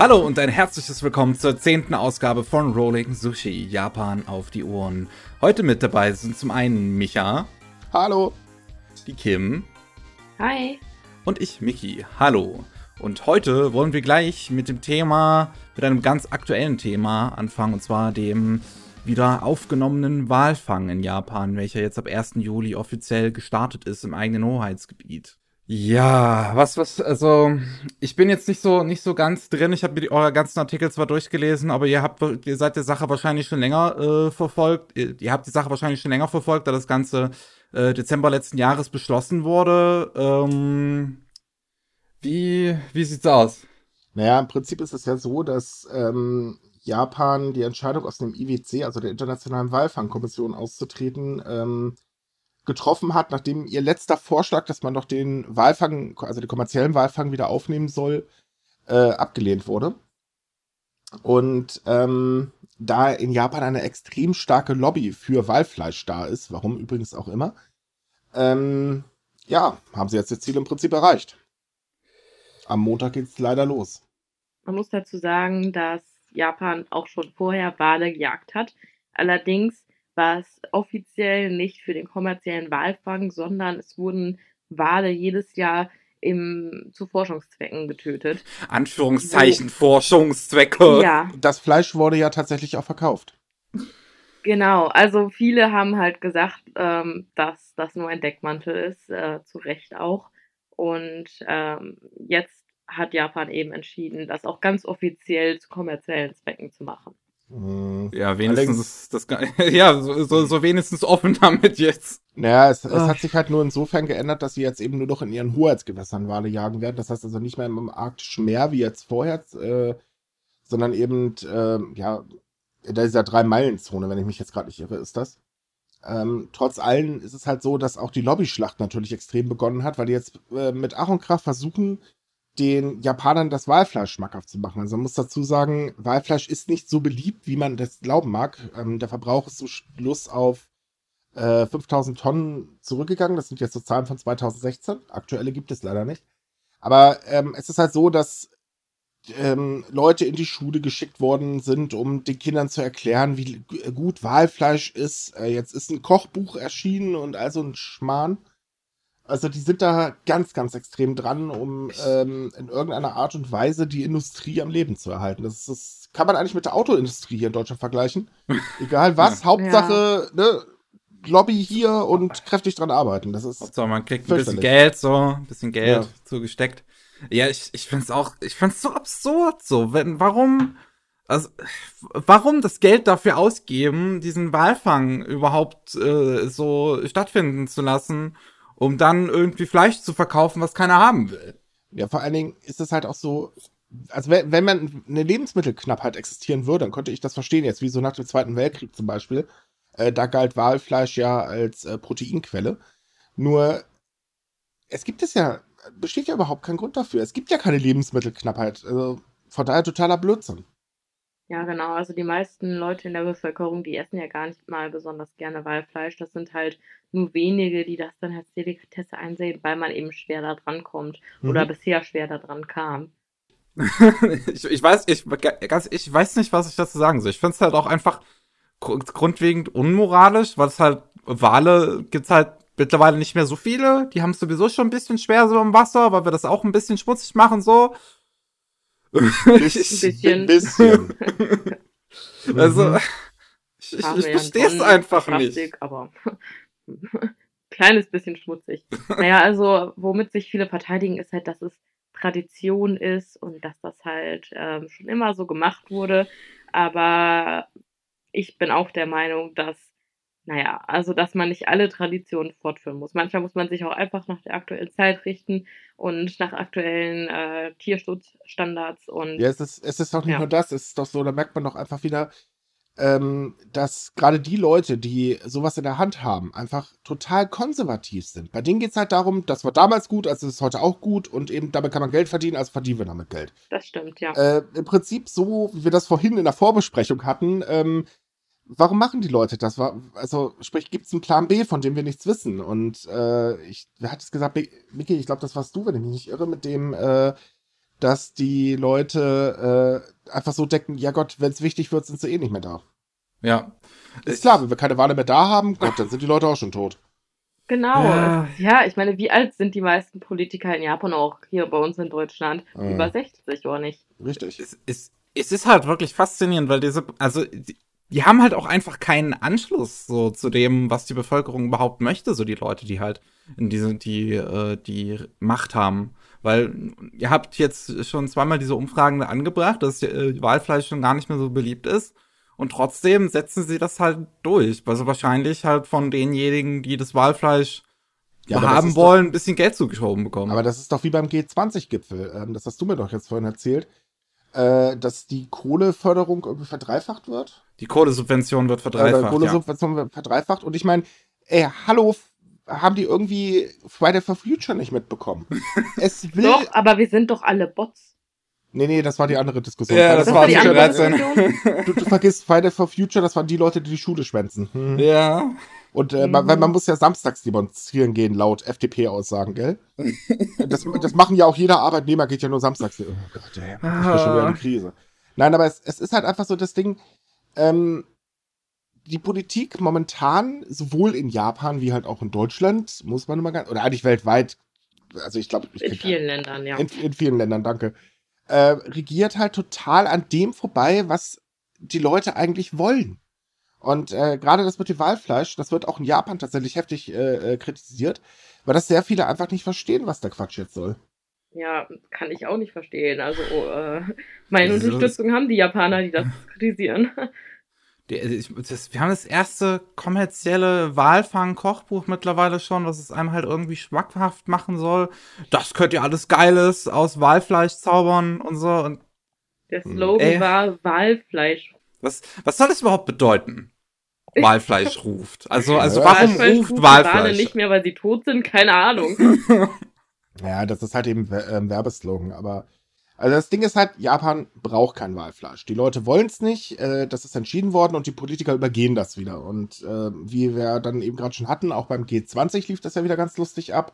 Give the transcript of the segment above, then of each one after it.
Hallo und ein herzliches Willkommen zur zehnten Ausgabe von Rolling Sushi Japan auf die Ohren. Heute mit dabei sind zum einen Micha. Hallo. Die Kim. Hi. Und ich, Miki. Hallo. Und heute wollen wir gleich mit dem Thema, mit einem ganz aktuellen Thema anfangen, und zwar dem wieder aufgenommenen Walfang in Japan, welcher jetzt ab 1. Juli offiziell gestartet ist im eigenen Hoheitsgebiet. Ja, was, was, also, ich bin jetzt nicht so, nicht so ganz drin. Ich habe mir die, eure ganzen Artikel zwar durchgelesen, aber ihr habt, ihr seid die Sache wahrscheinlich schon länger äh, verfolgt. Ihr, ihr, habt die Sache wahrscheinlich schon länger verfolgt, da das Ganze äh, Dezember letzten Jahres beschlossen wurde. Ähm, wie, wie sieht's aus? Naja, im Prinzip ist es ja so, dass ähm, Japan die Entscheidung aus dem IWC, also der Internationalen Walfangkommission, auszutreten, ähm, getroffen hat, nachdem ihr letzter Vorschlag, dass man doch den Walfang, also den kommerziellen Walfang wieder aufnehmen soll, äh, abgelehnt wurde. Und ähm, da in Japan eine extrem starke Lobby für Walfleisch da ist, warum übrigens auch immer, ähm, ja, haben sie jetzt ihr Ziel im Prinzip erreicht. Am Montag geht es leider los. Man muss dazu sagen, dass Japan auch schon vorher Wale gejagt hat. Allerdings war es offiziell nicht für den kommerziellen Walfang, sondern es wurden Wale jedes Jahr im, zu Forschungszwecken getötet. Anführungszeichen, so. Forschungszwecke. Ja. Das Fleisch wurde ja tatsächlich auch verkauft. Genau, also viele haben halt gesagt, ähm, dass das nur ein Deckmantel ist, äh, zu Recht auch. Und ähm, jetzt hat Japan eben entschieden, das auch ganz offiziell zu kommerziellen Zwecken zu machen. Mhm. Ja, wenigstens das, ja, so, so, so wenigstens offen damit jetzt. Naja, es, es hat sich halt nur insofern geändert, dass sie jetzt eben nur noch in ihren Hoheitsgewässern Wale jagen werden. Das heißt also nicht mehr im arktischen Meer wie jetzt vorher, äh, sondern eben, äh, ja, in dieser Drei-Meilen-Zone, wenn ich mich jetzt gerade nicht irre, ist das. Ähm, trotz allem ist es halt so, dass auch die Lobbyschlacht natürlich extrem begonnen hat, weil die jetzt äh, mit Ach und Kraft versuchen, den Japanern das Walfleisch schmackhaft zu machen. Also man muss dazu sagen, Walfleisch ist nicht so beliebt, wie man das glauben mag. Ähm, der Verbrauch ist zum Schluss auf äh, 5000 Tonnen zurückgegangen. Das sind jetzt so Zahlen von 2016. Aktuelle gibt es leider nicht. Aber ähm, es ist halt so, dass ähm, Leute in die Schule geschickt worden sind, um den Kindern zu erklären, wie gut Walfleisch ist. Äh, jetzt ist ein Kochbuch erschienen und also ein Schmarrn. Also die sind da ganz, ganz extrem dran, um ähm, in irgendeiner Art und Weise die Industrie am Leben zu erhalten. Das, das kann man eigentlich mit der Autoindustrie hier in Deutschland vergleichen. Egal was, ja. Hauptsache ja. Ne, Lobby hier und kräftig dran arbeiten. Das ist Hauptsache man kriegt ein bisschen Geld, so ein bisschen Geld ja. zugesteckt. Ja, ich, ich find's auch, ich find's so absurd, so, wenn, warum, also, warum das Geld dafür ausgeben, diesen Walfang überhaupt äh, so stattfinden zu lassen? Um dann irgendwie Fleisch zu verkaufen, was keiner haben will. Ja, vor allen Dingen ist es halt auch so, also wenn, wenn man eine Lebensmittelknappheit existieren würde, dann könnte ich das verstehen jetzt, wie so nach dem Zweiten Weltkrieg zum Beispiel. Äh, da galt Walfleisch ja als äh, Proteinquelle. Nur, es gibt es ja, besteht ja überhaupt kein Grund dafür. Es gibt ja keine Lebensmittelknappheit. Also von daher totaler Blödsinn. Ja, genau. Also die meisten Leute in der Bevölkerung, die essen ja gar nicht mal besonders gerne Walfleisch. Das sind halt nur wenige, die das dann als Delikatesse einsehen, weil man eben schwer da dran kommt mhm. oder bisher schwer da dran kam. ich, ich, weiß, ich, ganz, ich weiß nicht, was ich dazu sagen soll. Ich finde es halt auch einfach grundlegend unmoralisch, weil es halt Wale gibt's halt mittlerweile nicht mehr so viele. Die haben es sowieso schon ein bisschen schwer so im Wasser, weil wir das auch ein bisschen schmutzig machen so. ein bisschen. bisschen. also, ich, ich, ich verstehe es einfach Plastik, nicht. Aber kleines bisschen schmutzig. naja, also womit sich viele verteidigen, ist halt, dass es Tradition ist und dass das halt ähm, schon immer so gemacht wurde. Aber ich bin auch der Meinung, dass, naja, also dass man nicht alle Traditionen fortführen muss. Manchmal muss man sich auch einfach nach der aktuellen Zeit richten und nach aktuellen äh, Tierschutzstandards und. Ja, es ist, es ist doch nicht ja. nur das, es ist doch so, da merkt man doch einfach wieder, ähm, dass gerade die Leute, die sowas in der Hand haben, einfach total konservativ sind. Bei denen geht es halt darum, das war damals gut, also ist es heute auch gut und eben damit kann man Geld verdienen, also verdienen wir damit Geld. Das stimmt, ja. Äh, Im Prinzip so, wie wir das vorhin in der Vorbesprechung hatten, ähm, warum machen die Leute das? Also, sprich, gibt es einen Plan B, von dem wir nichts wissen? Und äh, ich, wer hat es gesagt? Miki, ich glaube, das warst du, wenn ich mich nicht irre, mit dem, äh, dass die Leute äh, einfach so denken, ja Gott, wenn es wichtig wird, sind sie eh nicht mehr da. Ja. Ist klar, wenn wir keine Wale mehr da haben, Gott, dann sind die Leute auch schon tot. Genau. Ja. Ja. ich meine, wie alt sind die meisten Politiker in Japan auch hier bei uns in Deutschland? Mhm. Über 60 oder nicht? Richtig. Es, es, es ist halt wirklich faszinierend, weil diese, also, die, haben halt auch einfach keinen Anschluss so zu dem, was die Bevölkerung überhaupt möchte, so die Leute, die halt in diese, die, äh, die Macht haben. Weil ihr habt jetzt schon zweimal diese Umfragen angebracht, dass äh, Walfleisch schon gar nicht mehr so beliebt ist. Und trotzdem setzen sie das halt durch. Also wahrscheinlich halt von denjenigen, die das Walfleisch Ja, haben wollen, ein bisschen Geld zugeschoben bekommen. Aber das ist doch wie beim G20-Gipfel. Ähm, das hast du mir doch jetzt vorhin erzählt. Äh, dass die Kohleförderung irgendwie verdreifacht wird. die Kohlesubvention wird Äh, verdreifacht. ja. Kohlesubvention wird verdreifacht. Und ich meine, ey, hallo, haben die irgendwie Friday for Future nicht mitbekommen? es will. Doch, aber wir sind doch alle Bots. Nee, nee, das war die andere Diskussion. Ja, Friday das for war die andere 13. Diskussion. du, du vergisst Friday for Future, das waren die Leute, die die Schule schwänzen. Hm. Ja. Und äh, Mhm. man, weil man muss ja samstags demonstrieren gehen, laut FDP-Aussagen, gell? Das, das machen ja auch jeder Arbeitnehmer, geht ja nur samstags. Oh Gott, ey, ich bin schon wieder eine Krise. Nein, aber es, es ist halt einfach so das Ding, ähm, die Politik momentan, sowohl in Japan wie halt auch in Deutschland, muss man immer ganz, oder eigentlich weltweit, also ich glaube, In vielen Ländern, ja. in, in vielen Ländern, danke, äh, regiert halt total an dem vorbei, was die Leute eigentlich wollen. Und äh, gerade das mit dem Walfleisch, das wird auch in Japan tatsächlich heftig äh, äh, kritisiert, weil das sehr viele einfach nicht verstehen, was der Quatsch jetzt soll. Ja, kann ich auch nicht verstehen. Also, äh, meine Wieso? Unterstützung haben die Japaner, die das kritisieren. Die, ich, das, wir haben das erste kommerzielle Walfang-Kochbuch mittlerweile schon, was es einem halt irgendwie schmackhaft machen soll. Das könnt ihr alles Geiles aus Walfleisch zaubern und so. Und Der. Slogan Ey. war Walfleisch. Was, was soll das überhaupt bedeuten? Walfleisch ruft. Also, also warum Walfleisch ruft rufen Wale Walfleisch? nicht mehr, weil sie tot sind? Keine Ahnung. Ja, das ist halt eben ähm, Werbeslogan, aber also das Ding ist halt, Japan braucht kein Walfleisch. Die Leute wollen es nicht, äh, das ist entschieden worden und die Politiker übergehen das wieder. Und äh, wie wir dann eben gerade schon hatten, auch beim G20 lief das ja wieder ganz lustig ab.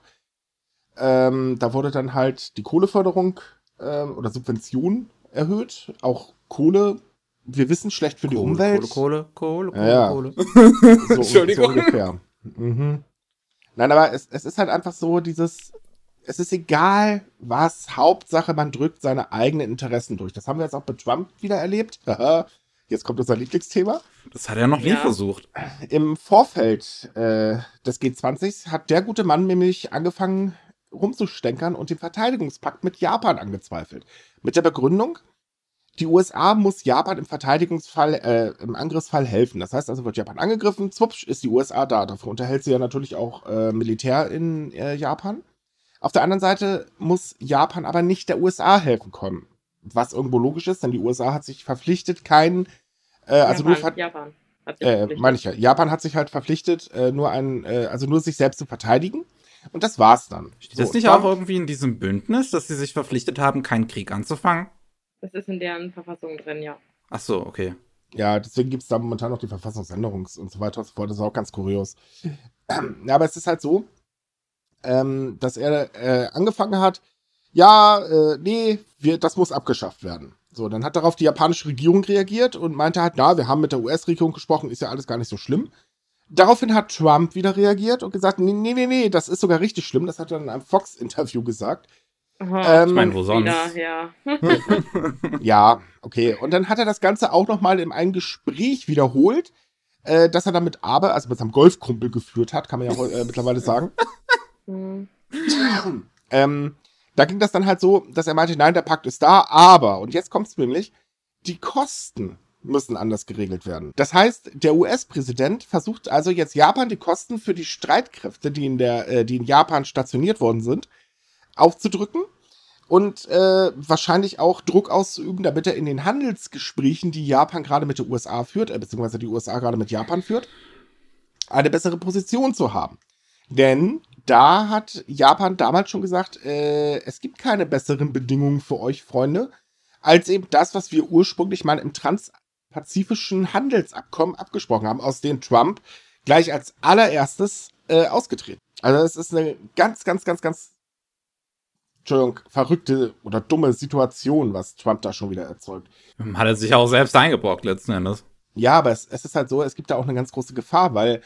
Ähm, da wurde dann halt die Kohleförderung ähm, oder Subvention erhöht. Auch Kohle, wir wissen, schlecht für die Kohle, Umwelt. Kohle, Kohle, Kohle, Ja, ja. Kohle. So, Entschuldigung. so ungefähr. Mhm. Nein, aber es, es ist halt einfach so, dieses, es ist egal, was, Hauptsache, man drückt seine eigenen Interessen durch. Das haben wir jetzt auch bei Trump wieder erlebt. Haha. Jetzt kommt unser Lieblingsthema. Das hat er noch nie Ja. versucht. Im Vorfeld äh, des G20 hat der gute Mann nämlich angefangen rumzustänkern und den Verteidigungspakt mit Japan angezweifelt. Mit der Begründung, die USA muss Japan im Verteidigungsfall, äh, im Angriffsfall helfen. Das heißt also, wird Japan angegriffen, zwupsch, ist die USA da. Dafür unterhält sie ja natürlich auch äh, Militär in äh, Japan. Auf der anderen Seite muss Japan aber nicht der USA helfen können. Was irgendwo logisch ist, denn die USA hat sich verpflichtet, keinen, äh, also nur, Japan, ver- Japan. Hat sich äh, meine ich ja. Japan hat sich halt verpflichtet, äh, nur ein, äh, also nur sich selbst zu verteidigen. Und das war's dann. Steht das So, nicht Trump- auch irgendwie in diesem Bündnis, dass sie sich verpflichtet haben, keinen Krieg anzufangen? Das ist in deren Verfassung drin, ja. Ach so, okay. Ja, deswegen gibt's da momentan noch die Verfassungsänderung und so weiter und so fort. Das ist auch ganz kurios. Ja, aber es ist halt so, ähm, dass er äh, angefangen hat, ja, äh, nee, wir, das muss abgeschafft werden. So, dann hat darauf die japanische Regierung reagiert und meinte halt, na, wir haben mit der US-Regierung gesprochen, ist ja alles gar nicht so schlimm. Daraufhin hat Trump wieder reagiert und gesagt, nee, nee, nee, nee, das ist sogar richtig schlimm. Das hat er in einem Fox-Interview gesagt. Aha, Ähm, Ich meine, wo sonst? wieder, ja. Ja, okay. Und dann hat er das Ganze auch nochmal in einem Gespräch wiederholt, äh, dass er damit aber, also mit seinem Golfkumpel geführt hat, kann man ja äh, mittlerweile sagen. Hm. Ähm, da ging das dann halt so, dass er meinte, nein, der Pakt ist da, aber, und jetzt kommt's nämlich, die Kosten müssen anders geregelt werden. Das heißt, der US-Präsident versucht also jetzt Japan die Kosten für die Streitkräfte, die in der, äh, die in Japan stationiert worden sind, aufzudrücken und äh, wahrscheinlich auch Druck auszuüben, damit er in den Handelsgesprächen, die Japan gerade mit den USA führt, äh, beziehungsweise die USA gerade mit Japan führt, eine bessere Position zu haben. Denn da hat Japan damals schon gesagt, äh, es gibt keine besseren Bedingungen für euch, Freunde, als eben das, was wir ursprünglich mal im transpazifischen Handelsabkommen abgesprochen haben, aus dem Trump gleich als allererstes äh, ausgetreten. Also es ist eine ganz, ganz, ganz, ganz Entschuldigung, verrückte oder dumme Situation, was Trump da schon wieder erzeugt. Hat er sich auch selbst eingebrockt letzten Endes. Ja, aber es, es ist halt so, es gibt da auch eine ganz große Gefahr, weil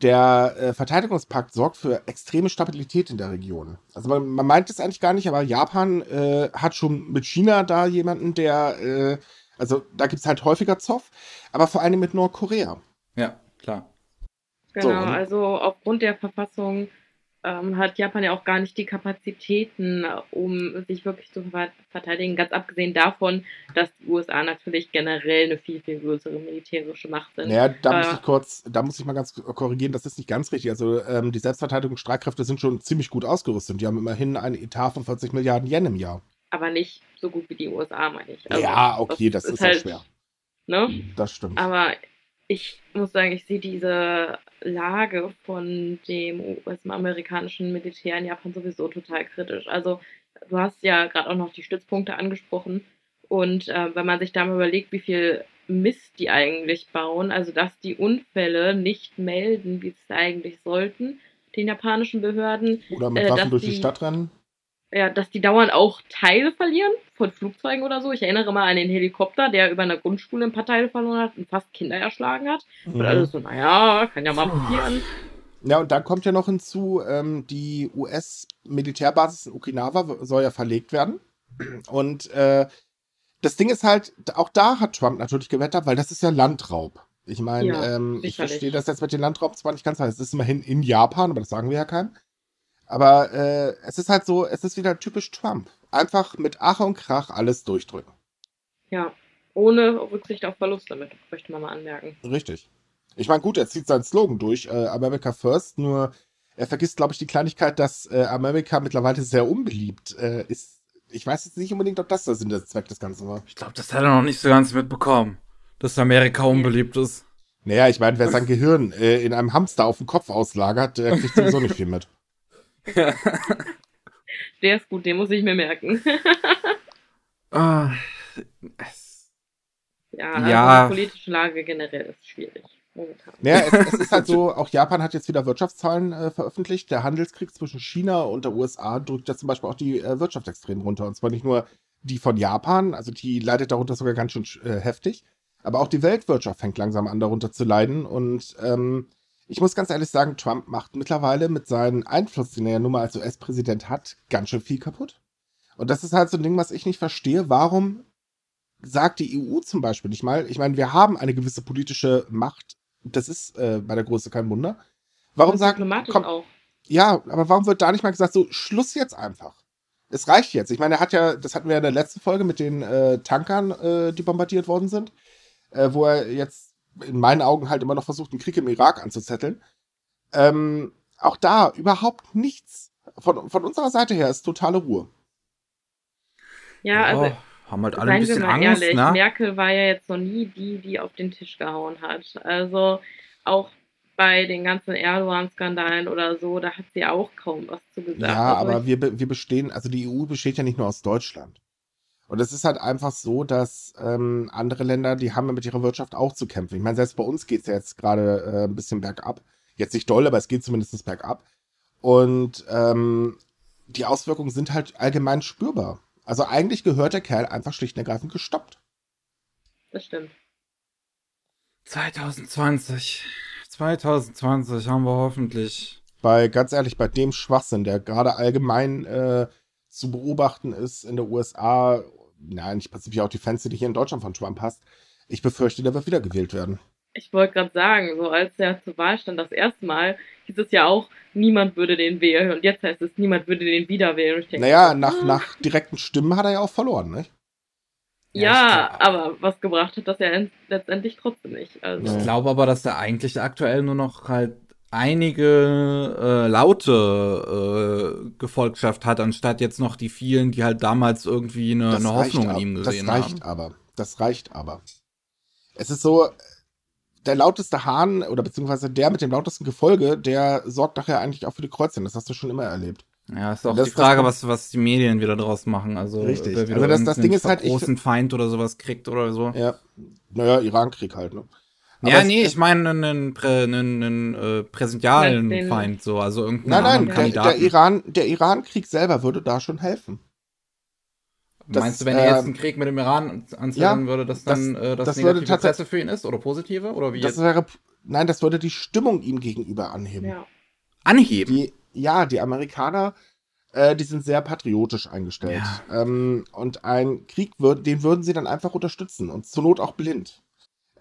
der äh, Verteidigungspakt sorgt für extreme Stabilität in der Region. Also man, man meint es eigentlich gar nicht, aber Japan äh, hat schon mit China da jemanden, der, äh, also da gibt es halt häufiger Zoff, aber vor allem mit Nordkorea. Ja, klar. Genau, so, also aufgrund der Verfassung ähm, hat Japan ja auch gar nicht die Kapazitäten, um sich wirklich zu verteidigen. Ganz abgesehen davon, dass die USA natürlich generell eine viel, viel größere militärische Macht sind. Naja, da äh, muss ich kurz, da muss ich mal ganz korrigieren, das ist nicht ganz richtig. Also ähm, die Selbstverteidigungsstreitkräfte sind schon ziemlich gut ausgerüstet. Die haben immerhin einen Etat von 40 Milliarden Yen im Jahr. Aber nicht so gut wie die USA, meine ich. Also, ja, okay, das, das ist, ist halt, schwer. Ne? Das stimmt. Aber ich muss sagen, ich sehe diese Lage von dem US-amerikanischen Militär in Japan sowieso total kritisch. Also du hast ja gerade auch noch die Stützpunkte angesprochen. Und äh, wenn man sich da mal überlegt, wie viel Mist die eigentlich bauen, also dass die Unfälle nicht melden, wie sie es eigentlich sollten, den japanischen Behörden. Oder mit äh, Waffen durch die, die Stadt rennen ja, dass die dauernd auch Teile verlieren von Flugzeugen oder so. Ich erinnere mal an den Helikopter, der über einer Grundschule ein paar Teile verloren hat und fast Kinder erschlagen hat. Mhm. Und alles so, naja, kann ja mal passieren. Ja, und dann kommt ja noch hinzu, ähm, die US-Militärbasis in Okinawa soll ja verlegt werden. Und äh, das Ding ist halt, auch da hat Trump natürlich gewettert, weil das ist ja Landraub. Ich meine, ja, ähm, ich verstehe das jetzt mit den Landraub zwar nicht ganz, weil es ist immerhin in Japan, aber das sagen wir ja keinem. Aber äh, es ist halt so, es ist wieder typisch Trump. Einfach mit Ach und Krach alles durchdrücken. Ja, ohne Rücksicht auf Verluste mit, möchte man mal anmerken. Richtig. Ich meine, gut, er zieht seinen Slogan durch, äh, America First, nur er vergisst, glaube ich, die Kleinigkeit, dass äh, Amerika mittlerweile sehr unbeliebt äh, ist. Ich weiß jetzt nicht unbedingt, ob das der Sinn der Zweck des Ganzen war. Ich glaube, das hat er noch nicht so ganz mitbekommen, dass Amerika unbeliebt ist. Naja, ich meine, wer sein Gehirn äh, in einem Hamster auf dem Kopf auslagert, der kriegt sowieso nicht viel mit. Der ist gut, den muss ich mir merken. oh, ja, also ja. die politische Lage generell ist schwierig. Momentan. Ja, es, es, ist halt so, auch Japan hat jetzt wieder Wirtschaftszahlen äh, veröffentlicht. Der Handelskrieg zwischen China und der USA drückt ja zum Beispiel auch die äh, Wirtschaft extrem runter. Und zwar nicht nur die von Japan, also die leidet darunter sogar ganz schön äh, heftig, aber auch die Weltwirtschaft fängt langsam an, darunter zu leiden. Und ähm, ich muss ganz ehrlich sagen, Trump macht mittlerweile mit seinem Einfluss, den er ja nun mal als US-Präsident hat, ganz schön viel kaputt. Und das ist halt so ein Ding, was ich nicht verstehe. Warum sagt die EU zum Beispiel nicht mal, ich meine, wir haben eine gewisse politische Macht, das ist äh, bei der Größe kein Wunder. Warum sagt, komm, auch. ja, aber warum wird da nicht mal gesagt, so, Schluss jetzt einfach? Es reicht jetzt. Ich meine, er hat ja, das hatten wir ja in der letzten Folge mit den äh, Tankern, äh, die bombardiert worden sind, äh, wo er jetzt in meinen Augen halt immer noch versucht, einen Krieg im Irak anzuzetteln. Ähm, auch da überhaupt nichts. Von, von unserer Seite her ist totale Ruhe. Ja, also. Oh, haben halt alle ein bisschen Angst, ehrlich, ne? Merkel war ja jetzt noch nie die, die auf den Tisch gehauen hat. Also auch bei den ganzen Erdogan-Skandalen oder so, da hat sie auch kaum was zu gesagt. Ja, also aber wir, wir bestehen, also die EU besteht ja nicht nur aus Deutschland. Und es ist halt einfach so, dass ähm, andere Länder, die haben mit ihrer Wirtschaft auch zu kämpfen. Ich meine, selbst bei uns geht es ja jetzt gerade äh, ein bisschen bergab. Jetzt nicht doll, aber es geht zumindest bergab. Und ähm, die Auswirkungen sind halt allgemein spürbar. Also eigentlich gehört der Kerl einfach schlicht und ergreifend gestoppt. Das stimmt. 2020. 2020 haben wir hoffentlich. Bei, ganz ehrlich, bei dem Schwachsinn, der gerade allgemein äh, zu beobachten ist in der USA nein, ich prinzipiell auch die Fans, die hier in Deutschland von Trump hast. Ich befürchte, der wird wiedergewählt werden. Ich wollte gerade sagen, so als er zur Wahl stand das erste Mal, hieß es ja auch, niemand würde den wählen. Und jetzt heißt es, niemand würde den wieder wählen. Denke, naja, nach, ah. nach direkten Stimmen hat er ja auch verloren, nicht? Ja, ja aber was gebracht hat das ja letztendlich trotzdem nicht. Also. Ich glaube aber, dass der eigentlich aktuell nur noch halt einige äh, laute äh, Gefolgschaft hat, anstatt jetzt noch die vielen, die halt damals irgendwie eine, eine Hoffnung in ihm gesehen haben. Das reicht haben. aber. Das reicht aber. Es ist so, der lauteste Hahn oder beziehungsweise der mit dem lautesten Gefolge, der sorgt nachher eigentlich auch für die Kreuzchen. Das hast du schon immer erlebt. Ja, ist auch das die Frage, was, was die Medien wieder draus machen. Also, Richtig. Wer wieder also das, das Ding ist halt großen Feind oder sowas kriegt oder so. Ja. Naja, Irankrieg halt, ne? Ja, Aber nee, ich meine einen, Prä, einen, einen äh, präsidentialen den, Feind, so, also irgendeinen Nein, nein, der, der, Iran, der Iran-Krieg selber würde da schon helfen. Das, Meinst du, wenn er jetzt ähm, einen Krieg mit dem Iran anzetteln ja, würde, dass dann das, äh, das, das negative Presse für ihn ist oder positive? Oder wie das jetzt? wäre, nein, das würde die Stimmung ihm gegenüber anheben. Ja. Anheben? Die, ja, die Amerikaner, äh, die sind sehr patriotisch eingestellt. Ja. Ähm, und ein Krieg, würd, den würden sie dann einfach unterstützen und zur Not auch blind.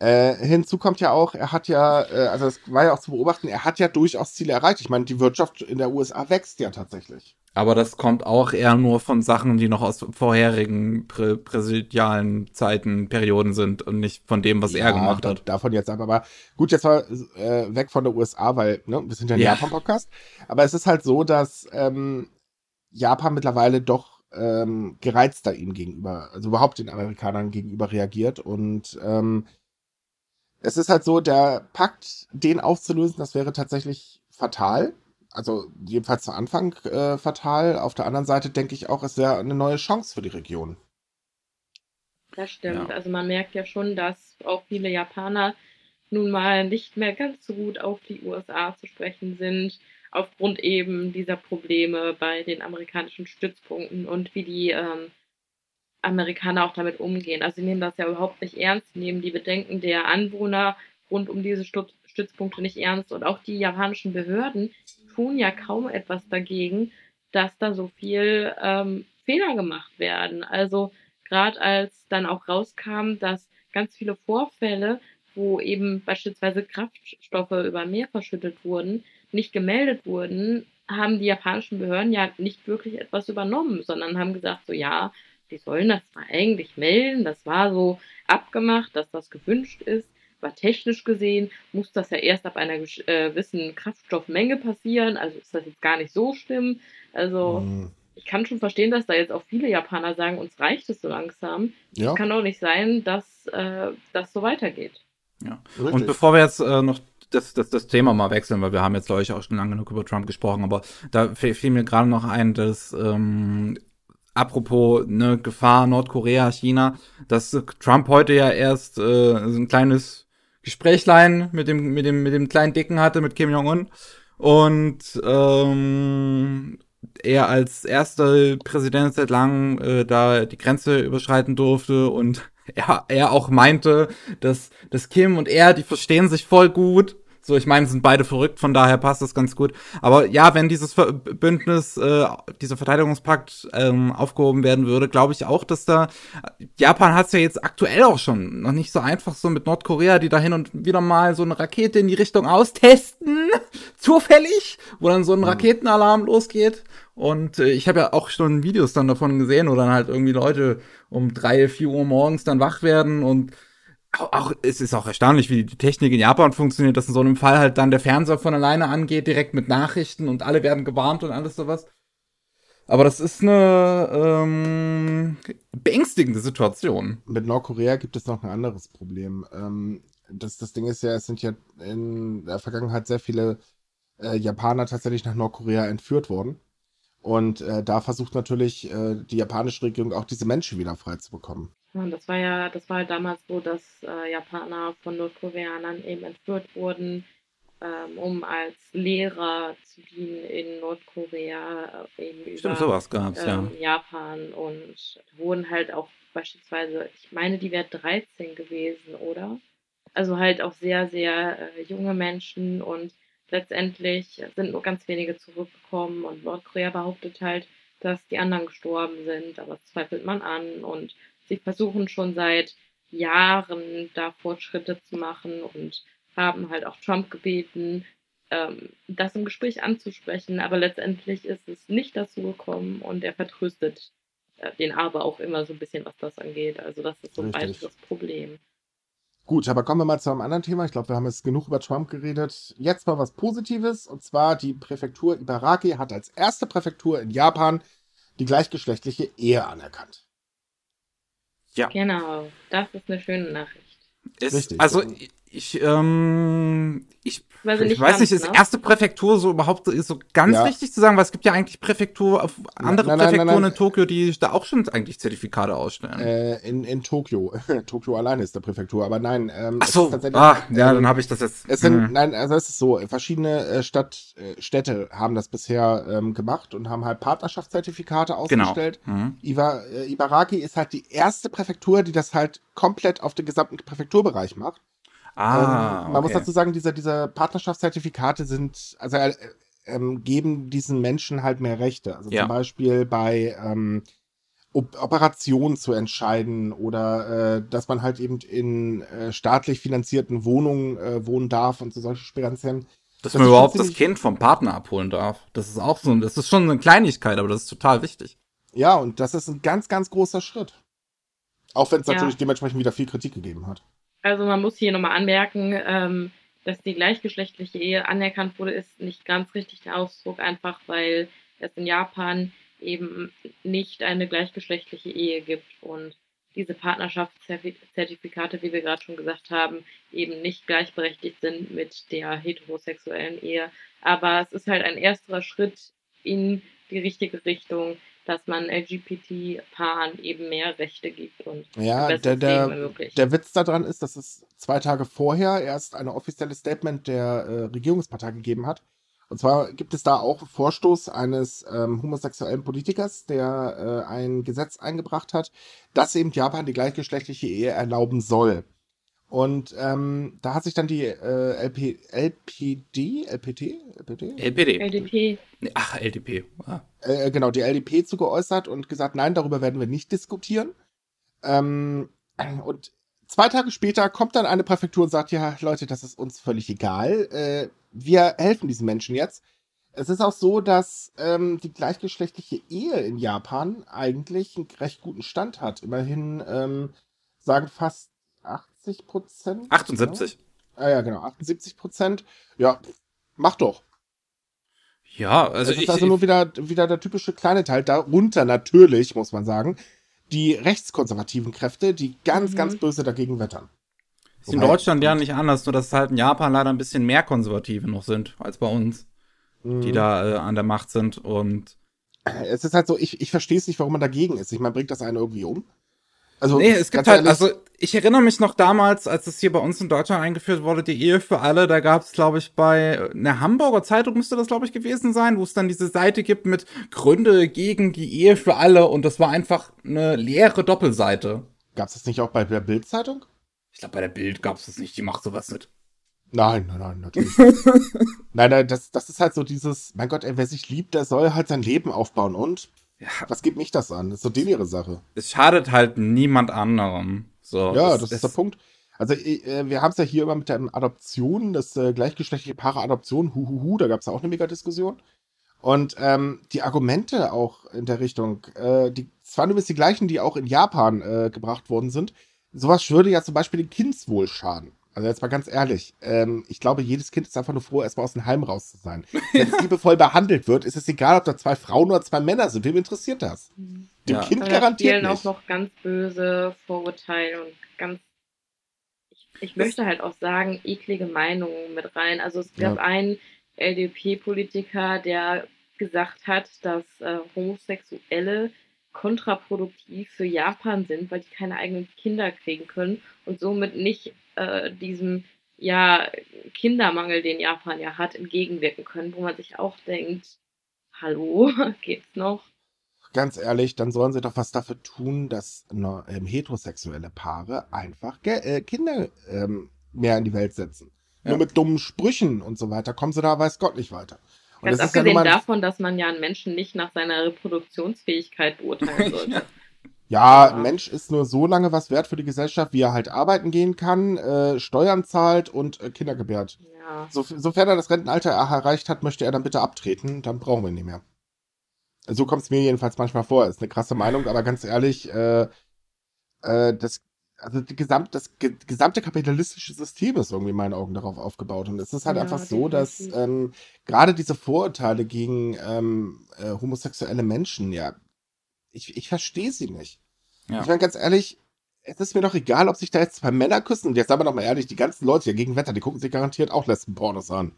Äh, hinzu kommt ja auch, er hat ja, äh, also es war ja auch zu beobachten, er hat ja durchaus Ziele erreicht. Ich meine, die Wirtschaft in der USA wächst ja tatsächlich. Aber das kommt auch eher nur von Sachen, die noch aus vorherigen prä präsidialen Zeiten, Perioden sind und nicht von dem, was ja, er gemacht hat. Davon jetzt aber, aber gut, jetzt mal äh, weg von der USA, weil ne, wir sind ja ein ja. Japan-Podcast. Aber es ist halt so, dass ähm, Japan mittlerweile doch ähm, gereizter ihm gegenüber, also überhaupt den Amerikanern gegenüber reagiert und ähm, es ist halt so, der Pakt, den aufzulösen, das wäre tatsächlich fatal. Also jedenfalls zu Anfang äh, fatal. Auf der anderen Seite denke ich auch, es wäre eine neue Chance für die Region. Das stimmt. Ja. Also man merkt ja schon, dass auch viele Japaner nun mal nicht mehr ganz so gut auf die USA zu sprechen sind, aufgrund eben dieser Probleme bei den amerikanischen Stützpunkten und wie die ähm, Amerikaner auch damit umgehen. Also sie nehmen das ja überhaupt nicht ernst, nehmen die Bedenken der Anwohner rund um diese Stützpunkte nicht ernst. Und auch die japanischen Behörden tun ja kaum etwas dagegen, dass da so viel ähm, Fehler gemacht werden. Also gerade als dann auch rauskam, dass ganz viele Vorfälle, wo eben beispielsweise Kraftstoffe über Meer verschüttet wurden, nicht gemeldet wurden, haben die japanischen Behörden ja nicht wirklich etwas übernommen, sondern haben gesagt, so ja, die sollen das zwar eigentlich melden, das war so abgemacht, dass das gewünscht ist, aber technisch gesehen muss das ja erst ab einer äh, gewissen Kraftstoffmenge passieren, also ist das jetzt gar nicht so schlimm. Also mhm. ich kann schon verstehen, dass da jetzt auch viele Japaner sagen, uns reicht es so langsam. Es ja. kann doch nicht sein, dass äh, das so weitergeht. Ja. Und bevor wir jetzt äh, noch das, das, das Thema mal wechseln, weil wir haben jetzt, glaube ich, auch schon lange genug über Trump gesprochen, aber da fiel mir gerade noch ein, dass ähm, apropos ne, Gefahr Nordkorea, China, dass Trump heute ja erst äh, so ein kleines Gesprächlein mit dem, mit dem, mit dem kleinen Dicken hatte, mit Kim Jong-un. Und ähm, er als erster Präsident seit langem äh, da die Grenze überschreiten durfte und er, er auch meinte, dass, dass Kim und er, die verstehen sich voll gut so, ich meine, sind beide verrückt, von daher passt das ganz gut. Aber ja, wenn dieses Bündnis, äh, dieser Verteidigungspakt ähm, aufgehoben werden würde, glaube ich auch, dass da Japan hat es ja jetzt aktuell auch schon noch nicht so einfach so mit Nordkorea, die da hin und wieder mal so eine Rakete in die Richtung austesten, zufällig, wo dann so ein mhm. Raketenalarm losgeht. Und äh, ich habe ja auch schon Videos dann davon gesehen, wo dann halt irgendwie Leute um drei, vier Uhr morgens dann wach werden und auch, es ist auch erstaunlich, wie die Technik in Japan funktioniert, dass in so einem Fall halt dann der Fernseher von alleine angeht, direkt mit Nachrichten und alle werden gewarnt und alles sowas. Aber das ist eine ähm, beängstigende Situation. Mit Nordkorea gibt es noch ein anderes Problem. Ähm, das, das Ding ist ja, es sind ja in der Vergangenheit sehr viele äh, Japaner tatsächlich nach Nordkorea entführt worden. Und äh, da versucht natürlich äh, die japanische Regierung auch diese Menschen wieder frei das war ja, das war halt damals so, dass äh, Japaner von Nordkoreanern eben entführt wurden, ähm, um als Lehrer zu dienen in Nordkorea, äh, eben Stimmt, über sowas gab's, ähm, ja. Japan. Und wurden halt auch beispielsweise, ich meine, die wäre 13 gewesen, oder? Also halt auch sehr, sehr äh, junge Menschen. Und letztendlich sind nur ganz wenige zurückgekommen. Und Nordkorea behauptet halt, dass die anderen gestorben sind, aber das zweifelt man an. Und sie versuchen schon seit Jahren da Fortschritte zu machen und haben halt auch Trump gebeten, ähm, das im Gespräch anzusprechen, aber letztendlich ist es nicht dazu gekommen und er vertröstet äh, den aber auch immer so ein bisschen, was das angeht. Also das ist so ein weiteres Problem. Gut, aber kommen wir mal zu einem anderen Thema. Ich glaube, wir haben jetzt genug über Trump geredet. Jetzt mal was Positives. Und zwar die Präfektur Ibaraki hat als erste Präfektur in Japan die gleichgeschlechtliche Ehe anerkannt. Ja. Genau, das ist eine schöne Nachricht. Ist, Richtig. Also ich, ähm, ich nicht Ich weiß ganz, nicht, ist ne? erste Präfektur so überhaupt so- ist so ganz Ja. wichtig zu sagen, weil es gibt ja eigentlich Präfektur, auf andere nein, nein, Präfekturen nein. in Tokio, die da auch schon eigentlich Zertifikate ausstellen. Äh, in, in Tokio. Tokio alleine ist der Präfektur, aber nein. Ähm, Ach so, ah, ja, ähm, dann habe ich das jetzt. Es sind, hm. nein, also es ist so, verschiedene äh, Stadt, äh, Städte haben das bisher ähm, gemacht und haben halt Partnerschaftszertifikate genau. ausgestellt. Hm. Iwa, äh, Ibaraki ist halt die erste Präfektur, die das halt komplett auf den gesamten Präfekturbereich macht. Ah, ähm, man muss okay. dazu sagen, diese, diese Partnerschaftszertifikate sind, also äh, ähm, geben diesen Menschen halt mehr Rechte. Also Ja. zum Beispiel bei ähm, Op Operationen zu entscheiden oder äh, dass man halt eben in äh, staatlich finanzierten Wohnungen äh, wohnen darf und so solche Sperenzien. Dass das man überhaupt das Kind vom Partner abholen darf. Das ist auch so, ein- das ist schon eine Kleinigkeit, aber das ist total wichtig. Ja, und das ist ein ganz, ganz großer Schritt. Auch wenn es Ja. natürlich dementsprechend wieder viel Kritik gegeben hat. Also man muss hier nochmal anmerken, ähm, dass die gleichgeschlechtliche Ehe anerkannt wurde, ist nicht ganz richtig der Ausdruck, einfach weil es in Japan eben nicht eine gleichgeschlechtliche Ehe gibt und diese Partnerschaftszertifikate, wie wir gerade schon gesagt haben, eben nicht gleichberechtigt sind mit der heterosexuellen Ehe. Aber es ist halt ein erster Schritt in die richtige Richtung, dass man LGBT-Paaren eben mehr Rechte gibt und Ja, der, der, ermöglicht. der Witz daran ist, dass es zwei Tage vorher erst ein offizielles Statement der äh, Regierungspartei gegeben hat. Und zwar gibt es da auch Vorstoß eines ähm, homosexuellen Politikers, der äh, ein Gesetz eingebracht hat, dass eben Japan die gleichgeschlechtliche Ehe erlauben soll. Und ähm, da hat sich dann die äh, LP, LPD, LPT, LPT? LPD. LDP Ach, LDP. Ah. äh, genau, die LDP zu geäußert und gesagt, nein, darüber werden wir nicht diskutieren. Ähm, und zwei Tage später kommt dann eine Präfektur und sagt, ja, Leute, das ist uns völlig egal. Äh, wir helfen diesen Menschen jetzt. Es ist auch so, dass ähm, die gleichgeschlechtliche Ehe in Japan eigentlich einen recht guten Stand hat. Immerhin ähm, sagen fast 80 Prozent. 78. Ah ja, genau, 78 Prozent. Ja, mach doch. Ja, also es ist ich, also nur wieder, wieder der typische kleine Teil. Darunter natürlich, muss man sagen, die rechtskonservativen Kräfte, die ganz, Mhm. ganz böse dagegen wettern. ist in Wobei- Deutschland ja nicht anders, nur dass halt in Japan leider ein bisschen mehr Konservative noch sind als bei uns, Mhm. die da äh, an der Macht sind. Und Es ist halt so, ich, ich verstehe es nicht, warum man dagegen ist. Ich meine, bringt das einen irgendwie um? Also, nee, es gibt halt, ehrlich, also ich erinnere mich noch damals, als es hier bei uns in Deutschland eingeführt wurde, die Ehe für alle, da gab es, glaube ich, bei einer Hamburger Zeitung müsste das, glaube ich, gewesen sein, wo es dann diese Seite gibt mit Gründe gegen die Ehe für alle und das war einfach eine leere Doppelseite. Gab es das nicht auch bei der Bild-Zeitung? Ich glaube, bei der Bild gab es das nicht, die macht sowas nicht. Nein, nein, nein, natürlich. nein, nein, das, das ist halt so dieses, mein Gott, ey, wer sich liebt, der soll halt sein Leben aufbauen. Und Ja, was geht mich das an? Das ist so denen ihre Sache. es schadet halt niemand anderem. So, Ja, es- das ist der Punkt. Also äh, wir haben es ja hier immer mit der Adoption, das äh, gleichgeschlechtliche Paare Adoption, huhuhu, da gab es ja auch eine Mega-Diskussion. Und ähm, die Argumente auch in der Richtung, äh, die, es waren übrigens die gleichen, die auch in Japan äh, gebracht worden sind. Sowas würde ja zum Beispiel dem Kindswohl schaden. Also jetzt mal ganz ehrlich, ähm, ich glaube, jedes Kind ist einfach nur froh, erstmal aus dem Heim raus zu sein. Wenn es liebevoll behandelt wird, ist es egal, ob da zwei Frauen oder zwei Männer sind. Wem interessiert das? Dem Ja. Kind da garantiert spielen nicht. auch noch ganz böse Vorurteile und ganz. Ich, ich möchte halt auch sagen, eklige Meinungen mit rein. Also es gab Ja. einen LDP-Politiker, der gesagt hat, dass äh, Homosexuelle kontraproduktiv für Japan sind, weil die keine eigenen Kinder kriegen können und somit nicht äh, diesem ja, Kindermangel, den Japan ja hat, entgegenwirken können, wo man sich auch denkt, hallo, geht's noch? Ganz ehrlich, dann sollen sie doch was dafür tun, dass ähm, heterosexuelle Paare einfach Ge äh, Kinder ähm, mehr in die Welt setzen. Ja. Nur mit dummen Sprüchen und so weiter kommen sie da, weiß Gott nicht weiter. Und Ganz das ist ja abgesehen mal, davon, dass man ja einen Menschen nicht nach seiner Reproduktionsfähigkeit beurteilen sollte. Ja. Ja, ein Mensch ist nur so lange was wert für die Gesellschaft, wie er halt arbeiten gehen kann, äh, Steuern zahlt und äh, Kinder gebärt. ja. So, sofern er das Rentenalter erreicht hat, möchte er dann bitte abtreten, dann brauchen wir ihn nicht mehr. So kommt es mir jedenfalls manchmal vor. Ist eine krasse Meinung, aber ganz ehrlich, äh, äh, das, also gesamt, das ge gesamte kapitalistische System ist irgendwie in meinen Augen darauf aufgebaut. Und es ist halt Ja, einfach so, dass ähm, gerade diese Vorurteile gegen ähm, äh, homosexuelle Menschen, ja, ich, ich verstehe sie nicht. Ja. Ich meine, ganz ehrlich, es ist mir doch egal, ob sich da jetzt zwei Männer küssen. Und jetzt sagen wir doch mal ehrlich, die ganzen Leute hier gegen Wetter, die gucken sich garantiert auch Lesben-Pornos an.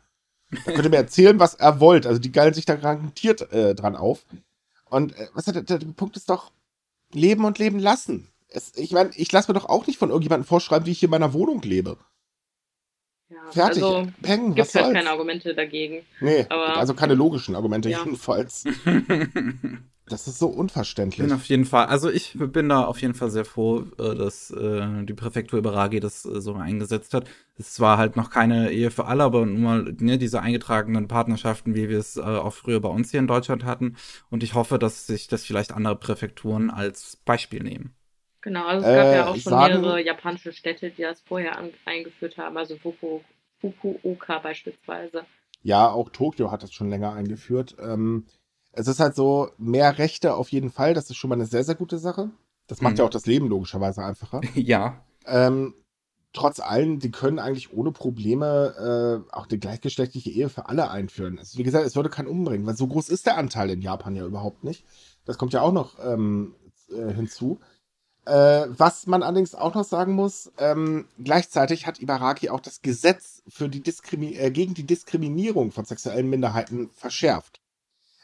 Da könnt ihr mir erzählen, was er wollt. Also die geilen sich da garantiert äh, dran auf. Und äh, was der, der, der Punkt ist doch, leben und leben lassen. Es, ich meine, ich lasse mir doch auch nicht von irgendjemandem vorschreiben, wie ich hier in meiner Wohnung lebe. Ja, Fertig. Also, Peng, gibt was halt soll's? keine Argumente dagegen. Nee, aber- also keine logischen Argumente Ja. jedenfalls. Das ist so Ich unverständlich. bin auf jeden Fall, also ich bin da auf jeden Fall sehr froh, äh, dass äh, die Präfektur Ibaragi das äh, so eingesetzt hat. Es ist zwar halt noch keine Ehe für alle, aber nur mal ne, diese eingetragenen Partnerschaften, wie wir es äh, auch früher bei uns hier in Deutschland hatten. Und ich hoffe, dass sich das vielleicht andere Präfekturen als Beispiel nehmen. Genau, also es gab Äh, ja auch schon sagen- mehrere japanische Städte, die das vorher an, eingeführt haben, also Fuku, Fukuoka beispielsweise. Ja, auch Tokio hat das schon länger eingeführt. Ähm, es ist halt so, mehr Rechte auf jeden Fall, das ist schon mal eine sehr, sehr gute Sache. Das macht Mhm. ja auch das Leben logischerweise einfacher. ja. Ähm, trotz allem, die können eigentlich ohne Probleme äh, auch die gleichgeschlechtliche Ehe für alle einführen. Es, wie gesagt, es würde keinen umbringen, weil so groß ist der Anteil in Japan ja überhaupt nicht. Das kommt ja auch noch ähm, äh, hinzu. Äh, was man allerdings auch noch sagen muss, ähm, gleichzeitig hat Ibaraki auch das Gesetz für die Diskrimi äh, gegen die Diskriminierung von sexuellen Minderheiten verschärft.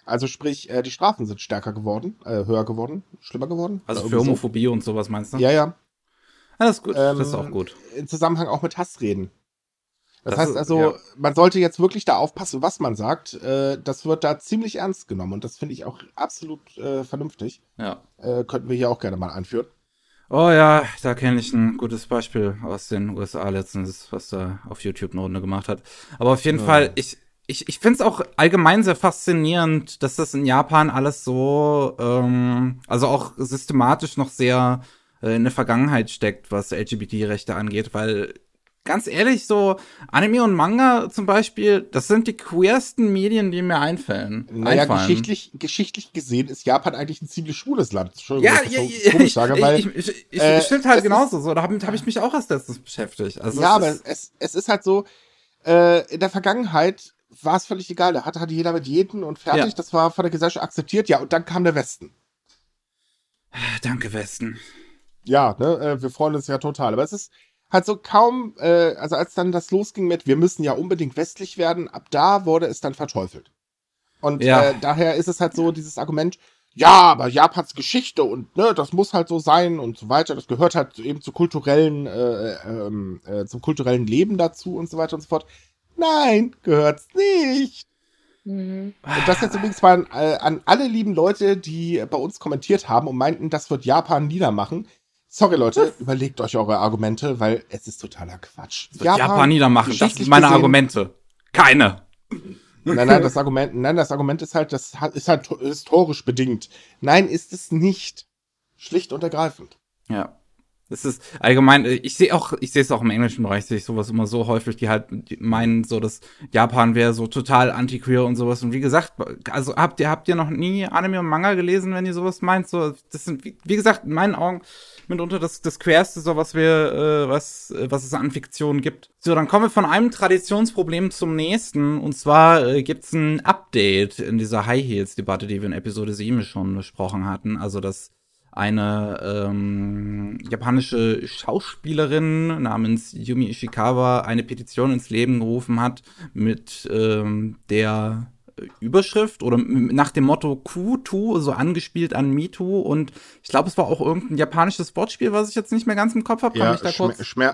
Also sprich, äh, die Strafen sind stärker geworden, äh, höher geworden, schlimmer geworden. Also für irgendwie so. Homophobie und sowas meinst du? Ja, ja. Ja, das ist gut. Ähm, das ist auch gut. im Zusammenhang auch mit Hassreden. Das, Das heißt ist- also, ja. man sollte jetzt wirklich da aufpassen, was man sagt. Äh, das wird da ziemlich ernst genommen und das finde ich auch absolut äh, vernünftig. Ja. Äh, könnten wir hier auch gerne mal einführen. Oh ja, da kenne ich ein gutes Beispiel aus den USA letztens, was da auf YouTube eine Runde gemacht hat. Aber auf jeden Ja. Fall, ich, ich, ich finde es auch allgemein sehr faszinierend, dass das in Japan alles so, ähm, also auch systematisch noch sehr äh, in der Vergangenheit steckt, was LGBT-Rechte angeht, weil ganz ehrlich, so Anime und Manga zum Beispiel, das sind die queersten Medien, die mir einfallen. Naja, einfallen. geschichtlich, geschichtlich gesehen ist Japan eigentlich ein ziemlich schwules Land. Entschuldigung, Ja, ja, ja, so komisch ich, sage, weil, ich, ich, ich, äh, stimmt halt genauso. So, damit habe ich mich auch erst letztens beschäftigt. Also ja, es aber ist- es, es ist halt so, äh, in der Vergangenheit war es völlig egal. Da hatte halt jeder mit jedem und fertig. Ja. Das war von der Gesellschaft akzeptiert. Ja, und dann kam der Westen. Danke, Westen. Ja, ne, äh, wir freuen uns ja total. Aber es ist halt so kaum, äh, also als dann das losging mit, wir müssen ja unbedingt westlich werden, ab da wurde es dann verteufelt. Und Ja. äh, daher ist es halt so dieses Argument, ja, aber Japans Geschichte und ne, das muss halt so sein und so weiter. Das gehört halt eben zu kulturellen, äh, ähm, äh, zum kulturellen Leben dazu und so weiter und so fort. Nein, gehört's nicht. Mhm. Und das jetzt übrigens mal an, äh, an alle lieben Leute, die bei uns kommentiert haben und meinten, das wird Japan niedermachen. Sorry, Leute, überlegt euch eure Argumente, weil es ist totaler Quatsch. Japan, Japan niedermachen. Das sind meine gesehen- Argumente. Keine. Nein, nein, das Argument, nein, das Argument ist halt, das hat- ist halt to- historisch bedingt. Nein, ist es nicht. Schlicht und ergreifend. Ja. Es ist allgemein, äh, ich sehe auch, ich sehe es auch im englischen Bereich, sehe ich sowas immer so häufig, die halt meinen, so dass Japan wäre so total anti-queer und sowas. Und wie gesagt, also habt ihr, habt ihr noch nie Anime und Manga gelesen, wenn ihr sowas meint? So, das sind, wie, wie gesagt, in meinen Augen mitunter das, das queerste, so was wir, äh, was, äh, was es an Fiktion gibt. So, dann kommen wir von einem Traditionsproblem zum nächsten. Und zwar äh, gibt's ein Update in dieser High Heels-Debatte, die wir in Episode 7 schon besprochen hatten. Also, dass eine ähm, japanische Schauspielerin namens Yumi Ishikawa eine Petition ins Leben gerufen hat mit ähm, der Überschrift oder nach dem Motto Q2, so angespielt an MeToo und ich glaube, es war auch irgendein japanisches Wortspiel, was ich jetzt nicht mehr ganz im Kopf habe. Ja,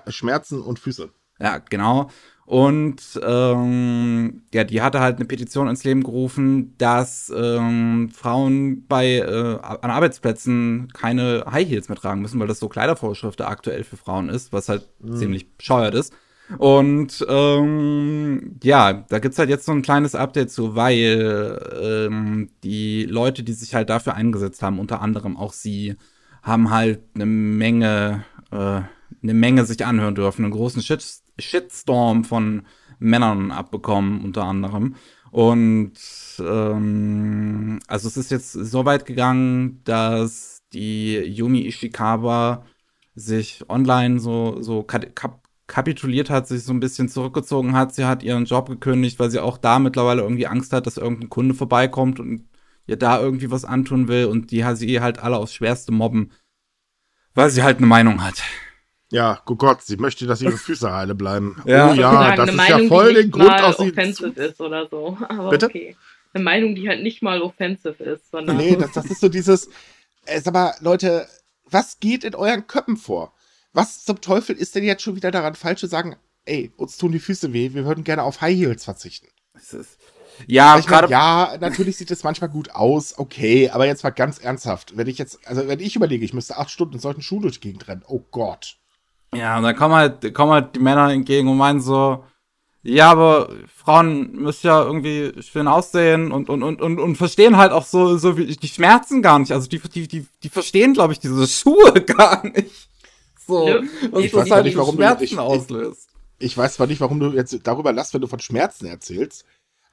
Schmerzen und Füße. Ja, genau. Und ähm, ja, die hatte halt eine Petition ins Leben gerufen, dass ähm, Frauen bei äh, an Arbeitsplätzen keine High Heels mehr tragen müssen, weil das so Kleidervorschriften aktuell für Frauen ist, was halt ziemlich bescheuert ist. Und ähm, ja, da gibt's halt jetzt so ein kleines Update zu, weil ähm, die Leute, die sich halt dafür eingesetzt haben, unter anderem auch sie, haben halt eine Menge, äh, eine Menge sich anhören dürfen, einen großen Shit Shitstorm von Männern abbekommen, unter anderem. Und ähm, also es ist jetzt so weit gegangen, dass die Yumi Ishikawa sich online so, so kap kapituliert hat, sich so ein bisschen zurückgezogen hat. Sie hat ihren Job gekündigt, weil sie auch da mittlerweile irgendwie Angst hat, dass irgendein Kunde vorbeikommt und ihr da irgendwie was antun will und die hat sie halt alle aufs Schwerste mobben. Weil sie halt eine Meinung hat. Ja, oh Gott, sie möchte, dass ihre Füße heile bleiben. Ja. Oh ja, das ist Meinung, ja voll den nicht Grund mal aus sie. offensive ist oder so. Aber Bitte? okay. Eine Meinung, die halt nicht mal offensive ist, sondern Nee, das, das ist so dieses. Äh, sag mal, Leute, was geht in euren Köpfen vor? Was zum Teufel ist denn jetzt schon wieder daran falsch zu sagen, ey, uns tun die Füße weh, wir würden gerne auf High Heels verzichten? Es ist, ja, Ich mein, gerade. ja, natürlich sieht es manchmal gut aus, okay, aber jetzt mal ganz ernsthaft. Wenn ich jetzt, also wenn ich überlege, ich müsste acht Stunden in solchen Schuhen durch die Gegend rennen, oh Gott. Ja, und dann kommen halt, kommen halt die Männer entgegen und meinen so, ja, aber Frauen müssen ja irgendwie schön aussehen und, und, und, und, und verstehen halt auch so, so wie die Schmerzen gar nicht. Also die, die, die, die verstehen, glaube ich, diese Schuhe gar nicht. So, Ich das weiß halt nicht, warum du- Schmerzen ich- ich- auslöst. Ich weiß zwar nicht, warum du jetzt darüber lachst, wenn du von Schmerzen erzählst,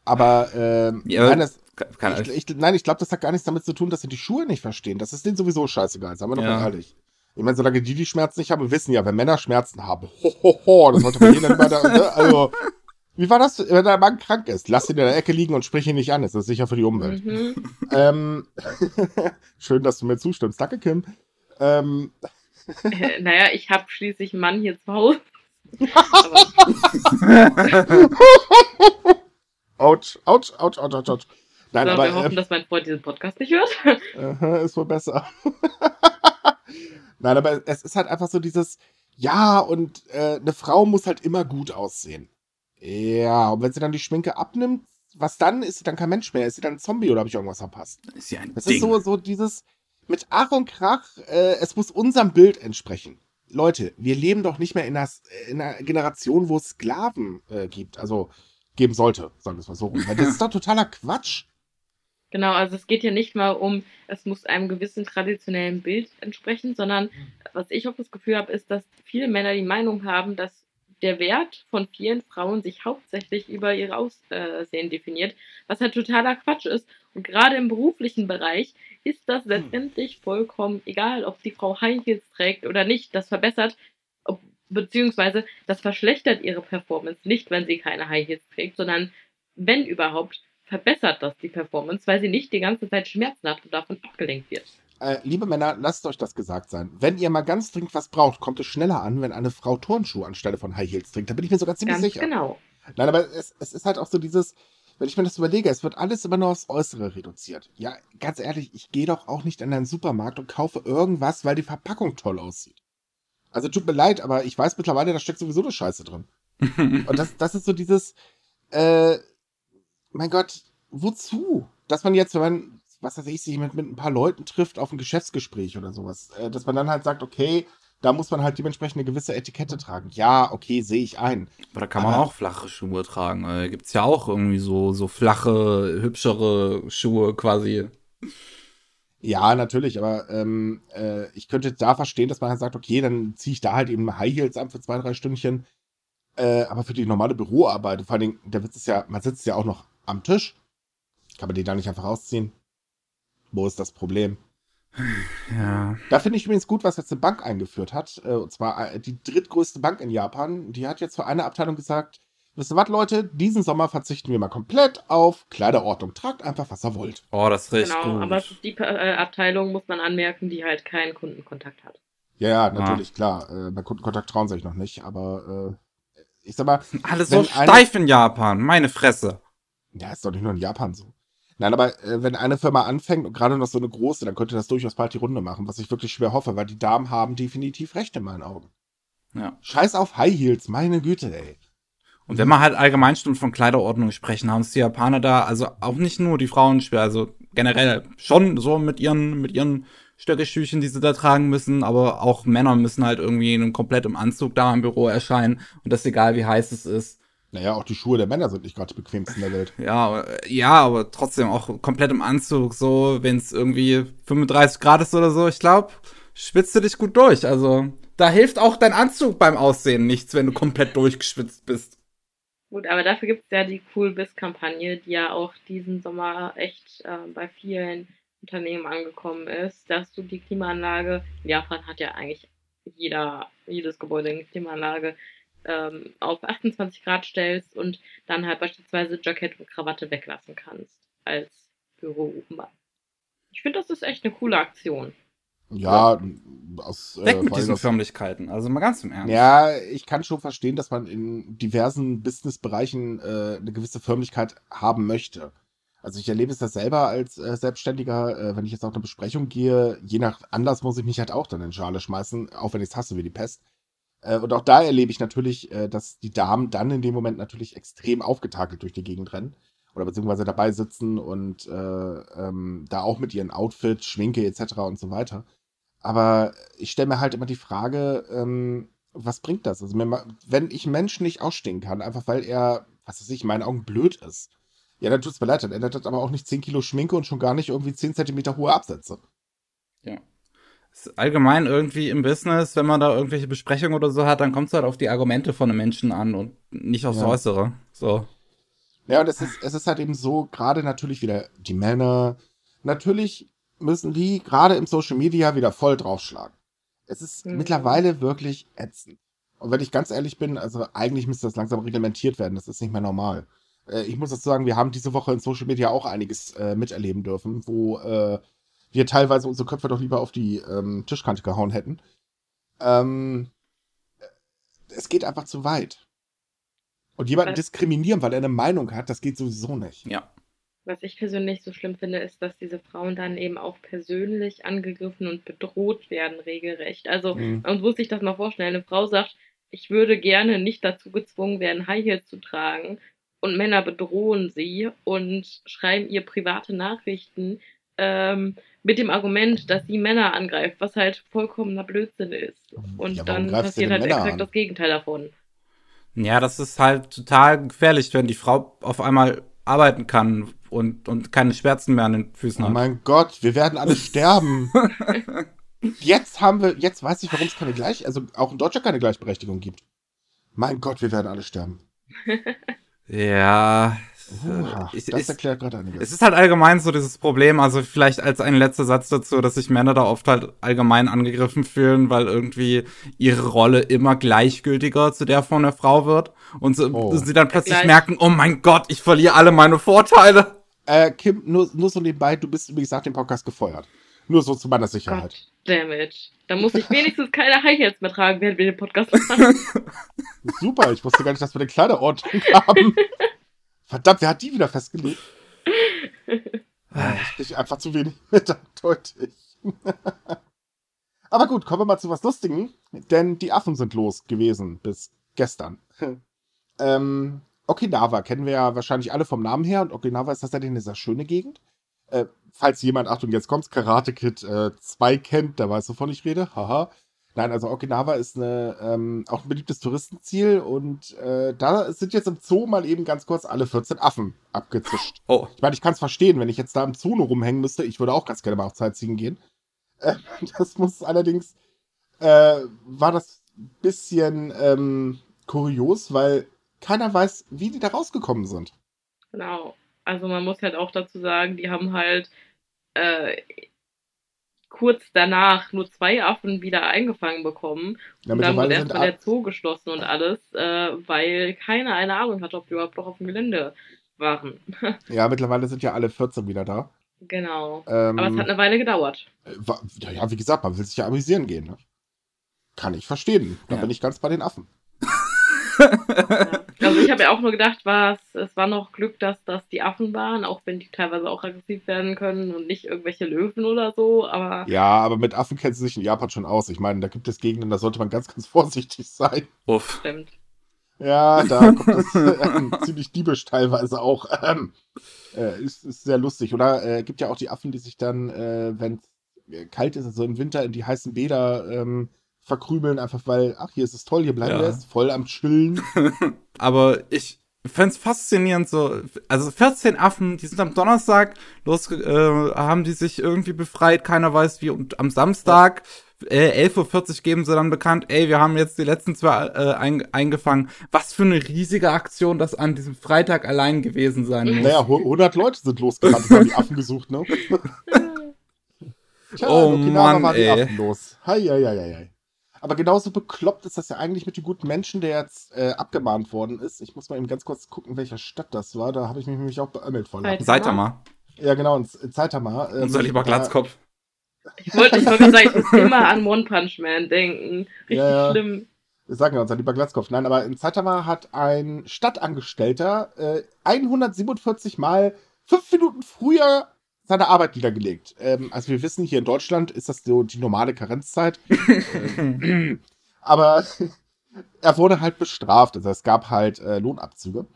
aber ähm, Ja, nein, das, Kann, ich, ich, nein, ich glaube, das hat gar nichts damit zu tun, dass sie die Schuhe nicht verstehen. Das ist denen sowieso scheißegal, sagen wir doch Ja. mal ehrlich. Ich meine, solange die die Schmerzen nicht haben, wir wissen ja, wenn Männer Schmerzen haben, ho, ho, ho, das sollte man jeder immer da, ne? Also, wie war das, wenn der Mann krank ist? Lass ihn in der Ecke liegen und sprich ihn nicht an, das ist sicher für die Umwelt. Mhm. Ähm, schön, dass du mir zustimmst. Danke, Kim. Ähm, Äh, naja, ich habe schließlich einen Mann hier zu Hause. Ouch, ouch, ouch, ouch, ouch. Nein, so, aber wir hoffen, äh, dass mein Freund diesen Podcast nicht hört. Aha, ist wohl besser. Nein, aber es ist halt einfach so dieses, ja, und äh, eine Frau muss halt immer gut aussehen. Ja, und wenn sie dann die Schminke abnimmt, was dann? Ist sie dann kein Mensch mehr? Ist sie dann ein Zombie oder habe ich irgendwas verpasst? ist ja ein Das Ding. ist so, so dieses mit Ach und Krach, äh, es muss unserem Bild entsprechen. Leute, wir leben doch nicht mehr in einer, in einer Generation, wo es Sklaven äh, gibt. Also geben sollte, sagen wir es mal so rum. Weil das ist doch totaler Quatsch. Genau, also es geht ja nicht mal um, es muss einem gewissen traditionellen Bild entsprechen, sondern was ich auch das Gefühl habe, ist, dass viele Männer die Meinung haben, dass der Wert von vielen Frauen sich hauptsächlich über ihr Aussehen definiert, was halt totaler Quatsch ist. Und gerade im beruflichen Bereich ist das letztendlich vollkommen egal, ob die Frau High Heels trägt oder nicht. Das verbessert, beziehungsweise das verschlechtert ihre Performance nicht, wenn sie keine High Heels trägt, sondern wenn überhaupt, verbessert das die Performance, weil sie nicht die ganze Zeit Schmerzen hat und davon abgelenkt wird. Äh, liebe Männer, lasst euch das gesagt sein. Wenn ihr mal ganz dringend was braucht, kommt es schneller an, wenn eine Frau Turnschuhe anstelle von High Heels trägt. Da bin ich mir sogar ziemlich Ganz sicher. genau. Nein, aber es, es ist halt auch so dieses, wenn ich mir das überlege, es wird alles immer nur aufs Äußere reduziert. Ja, ganz ehrlich, ich gehe doch auch nicht in einen Supermarkt und kaufe irgendwas, weil die Verpackung toll aussieht. Also tut mir leid, aber ich weiß mittlerweile, da steckt sowieso eine Scheiße drin. Und das, das ist so dieses, äh, mein Gott, wozu? Dass man jetzt, wenn man, was weiß ich, sich mit, mit ein paar Leuten trifft auf ein Geschäftsgespräch oder sowas, äh, dass man dann halt sagt, okay, da muss man halt dementsprechend eine gewisse Etikette tragen. Ja, okay, sehe ich ein. Aber da kann man Aber- auch flache Schuhe tragen. Äh, gibt's ja auch irgendwie so, so flache, hübschere Schuhe quasi. Ja, natürlich, aber ähm, äh, ich könnte da verstehen, dass man halt sagt, okay, dann ziehe ich da halt eben High Heels an für zwei, drei Stündchen. Äh, aber für die normale Büroarbeit, vor allen Dingen, der Witz ist ja, man sitzt ja auch noch am Tisch. Kann man die da nicht einfach ausziehen? Wo ist das Problem? Ja. Da finde ich übrigens gut, was jetzt eine Bank eingeführt hat. Äh, und zwar äh, die drittgrößte Bank in Japan. Die hat jetzt für eine Abteilung gesagt, wisst ihr was, Leute, diesen Sommer verzichten wir mal komplett auf Kleiderordnung. Tragt einfach, was ihr wollt. Oh, das ist richtig Genau, gut. aber es ist die äh, Abteilung, muss man anmerken, die halt keinen Kundenkontakt hat. Ja, ja, natürlich, klar. Äh, bei Kundenkontakt trauen sie sich noch nicht, aber ich sag mal, Alles so eine- steif in Japan, meine Fresse. Ja, ist doch nicht nur in Japan so. Nein, aber äh, wenn eine Firma anfängt und gerade noch so eine große, dann könnte das durchaus bald die Runde machen, was ich wirklich schwer hoffe, weil die Damen haben definitiv recht in meinen Augen. Ja. Scheiß auf High Heels, meine Güte, ey. Und wenn wir halt allgemein schon von Kleiderordnung sprechen, haben es die Japaner da, also auch nicht nur die Frauen schwer, also generell schon so mit ihren, mit ihren Stöckeschüchen, die sie da tragen müssen, aber auch Männer müssen halt irgendwie in einem komplettem Anzug da im Büro erscheinen und das egal wie heiß es ist. Naja, auch die Schuhe der Männer sind nicht gerade die bequemsten der Welt. Ja, ja, aber trotzdem auch komplett im Anzug, so, wenn es irgendwie 35 Grad ist oder so, ich glaube, schwitzt du dich gut durch. Also, da hilft auch dein Anzug beim Aussehen nichts, wenn du komplett durchgeschwitzt bist. Gut, aber dafür gibt es ja die Cool Biz-Kampagne, die ja auch diesen Sommer echt äh, bei vielen Unternehmen angekommen ist, dass du die Klimaanlage, in Japan hat ja eigentlich jeder, jedes Gebäude eine Klimaanlage, ähm, auf 28 Grad stellst und dann halt beispielsweise Jackett und Krawatte weglassen kannst als Büromann. Ich finde, das ist echt eine coole Aktion. Ja, aus Weg äh, mit diesen Förmlichkeiten. Also mal ganz im Ernst. Ja, ich kann schon verstehen, dass man in diversen Businessbereichen äh, eine gewisse Förmlichkeit haben möchte. Also ich erlebe es das selber als äh, Selbstständiger, äh, wenn ich jetzt auf eine Besprechung gehe, je nach Anlass muss ich mich halt auch dann in Schale schmeißen, auch wenn ich es hasse wie die Pest. Äh, und auch da erlebe ich natürlich, äh, dass die Damen dann in dem Moment natürlich extrem aufgetakelt durch die Gegend rennen oder beziehungsweise dabei sitzen und äh, ähm, da auch mit ihren Outfits, Schminke etc. und so weiter. Aber ich stelle mir halt immer die Frage, ähm, was bringt das? Also, wenn ich Menschen nicht ausstehen kann, einfach weil er, was weiß ich, in meinen Augen blöd ist, ja, dann tut es mir leid, dann ändert das aber auch nicht 10 Kilo Schminke und schon gar nicht irgendwie 10 Zentimeter hohe Absätze. Ist allgemein irgendwie im Business, wenn man da irgendwelche Besprechungen oder so hat, dann kommt es halt auf die Argumente von einem Menschen an und nicht aufs Ja. Äußere. So. Ja, und es ist, es ist halt eben so, gerade natürlich wieder die Männer, natürlich müssen die gerade im Social Media wieder voll draufschlagen. Es ist Mhm. mittlerweile wirklich ätzend. Und wenn ich ganz ehrlich bin, also eigentlich müsste das langsam reglementiert werden, das ist nicht mehr normal. Äh, ich muss dazu sagen, wir haben diese Woche in Social Media auch einiges äh, miterleben dürfen, wo äh, wir teilweise unsere Köpfe doch lieber auf die ähm, Tischkante gehauen hätten. Ähm, es geht einfach zu weit. Und jemanden Was? diskriminieren, weil er eine Meinung hat, das geht sowieso nicht. Ja. Was ich persönlich so schlimm finde, ist, dass diese Frauen dann eben auch persönlich angegriffen und bedroht werden, regelrecht. Also, Mhm. man muss sich das mal vorstellen. Eine Frau sagt, ich würde gerne nicht dazu gezwungen werden, High Heels zu tragen. Und Männer bedrohen sie und schreiben ihr private Nachrichten ähm, mit dem Argument, dass sie Männer angreift, was halt vollkommener Blödsinn ist. Und Ja, dann passiert halt Männer exakt an? das Gegenteil davon. Ja, das ist halt total gefährlich, wenn die Frau auf einmal arbeiten kann und, und keine Schmerzen mehr an den Füßen Oh hat. mein Gott, wir werden alle sterben. Jetzt haben wir, jetzt weiß ich, warum es keine Gleich, also auch in Deutschland keine Gleichberechtigung gibt. Mein Gott, wir werden alle sterben. Ja. Ich, das ich, erklärt gerade einiges. es ist halt allgemein so dieses Problem, also vielleicht als ein letzter Satz dazu, dass sich Männer da oft halt allgemein angegriffen fühlen, weil irgendwie ihre Rolle immer gleichgültiger zu der von der Frau wird und so, Oh. sie dann plötzlich Gleich. merken, oh mein Gott, ich verliere alle meine Vorteile. Äh, Kim, nur, nur so nebenbei, du bist übrigens nach dem Podcast gefeuert. Nur so zu meiner Sicherheit. Damn it. Da muss ich wenigstens keine High Heels mehr tragen, während wir den Podcast machen. Super, ich wusste gar nicht, dass wir eine kleine Ordnung haben. Verdammt, wer hat die wieder festgelegt? Ah, Ich kriege einfach zu wenig mit, eindeutig. Aber gut, kommen wir mal zu was Lustigem, denn die Affen sind los gewesen bis gestern. ähm, Okinawa kennen wir ja wahrscheinlich alle vom Namen her und Okinawa ist tatsächlich eine sehr schöne Gegend. Äh, falls jemand, Achtung, jetzt kommt's, Karate Kid 2 kennt, der weiß, wovon ich rede. Haha. Nein, also Okinawa ist eine, ähm, auch ein beliebtes Touristenziel und äh, da sind jetzt im Zoo mal eben ganz kurz alle 14 Affen abgezischt. Oh, Ich meine, ich kann es verstehen, wenn ich jetzt da im Zoo nur rumhängen müsste. Ich würde auch ganz gerne mal auf Sightseeing gehen. Äh, das muss allerdings, äh, war das ein bisschen ähm, kurios, weil keiner weiß, wie die da rausgekommen sind. Genau. Also man muss halt auch dazu sagen, die haben halt äh, kurz danach nur zwei Affen wieder eingefangen bekommen. Ja, und dann wurde erstmal der Zoo geschlossen und alles, äh, weil keiner eine Ahnung hatte, ob die überhaupt noch auf dem Gelände waren. ja, mittlerweile sind ja alle 14 wieder da. genau. Ähm, Aber es hat eine Weile gedauert. äh, wa- ja, ja, wie gesagt, man will sich ja amüsieren gehen. Ne? Kann ich verstehen. Da Ja. bin ich ganz bei den Affen. Ja. Also ich habe ja auch nur gedacht, was, es war noch Glück, dass das die Affen waren, auch wenn die teilweise auch aggressiv werden können und nicht irgendwelche Löwen oder so, aber Ja, aber mit Affen kennt sie sich in Japan schon aus. Ich meine, da gibt es Gegenden, da sollte man ganz, ganz vorsichtig sein. uff. stimmt. Ja, da kommt es ähm, ziemlich diebisch teilweise auch. Ähm, äh, ist, ist sehr lustig. Oder äh, gibt ja auch die Affen, die sich dann, äh, wenn es kalt ist, also im Winter in die heißen Bäder ähm, verkrümeln, einfach weil, ach, hier ist es toll, hier bleiben Ja. wir jetzt voll am Chillen. Aber ich find's faszinierend so. Also 14 Affen, die sind am Donnerstag los, äh, haben die sich irgendwie befreit, keiner weiß wie. Und am Samstag, äh, 11.40 Uhr geben sie dann bekannt, ey, wir haben jetzt die letzten zwei äh, ein, eingefangen. Was für eine riesige Aktion das an diesem Freitag allein gewesen sein muss. Naja, hu- 100 Leute sind losgerannt und haben die Affen gesucht, ne? Tja, Oh Mann, ey. Affen los. Hei, hei, hei, hei. Aber genauso bekloppt ist das ja eigentlich mit dem guten Menschen, der jetzt äh, abgemahnt worden ist. Ich muss mal eben ganz kurz gucken, welcher Stadt das war. Da habe ich mich nämlich auch beömmelt von. Mal, Ja, genau, in, Saitama. ähm, unser lieber Glatzkopf. Ich wollte ich wollt sagen, ich muss immer an One Punch Man denken. Richtig ja, ja. schlimm. Sagen wir uns, lieber Glatzkopf. Nein, aber in Saitama hat ein Stadtangestellter äh, 147 Mal fünf Minuten früher seine Arbeit niedergelegt. Ähm, also wir wissen, hier in Deutschland ist das so die normale Karenzzeit. ähm, aber er wurde halt bestraft. Also es gab halt äh, Lohnabzüge.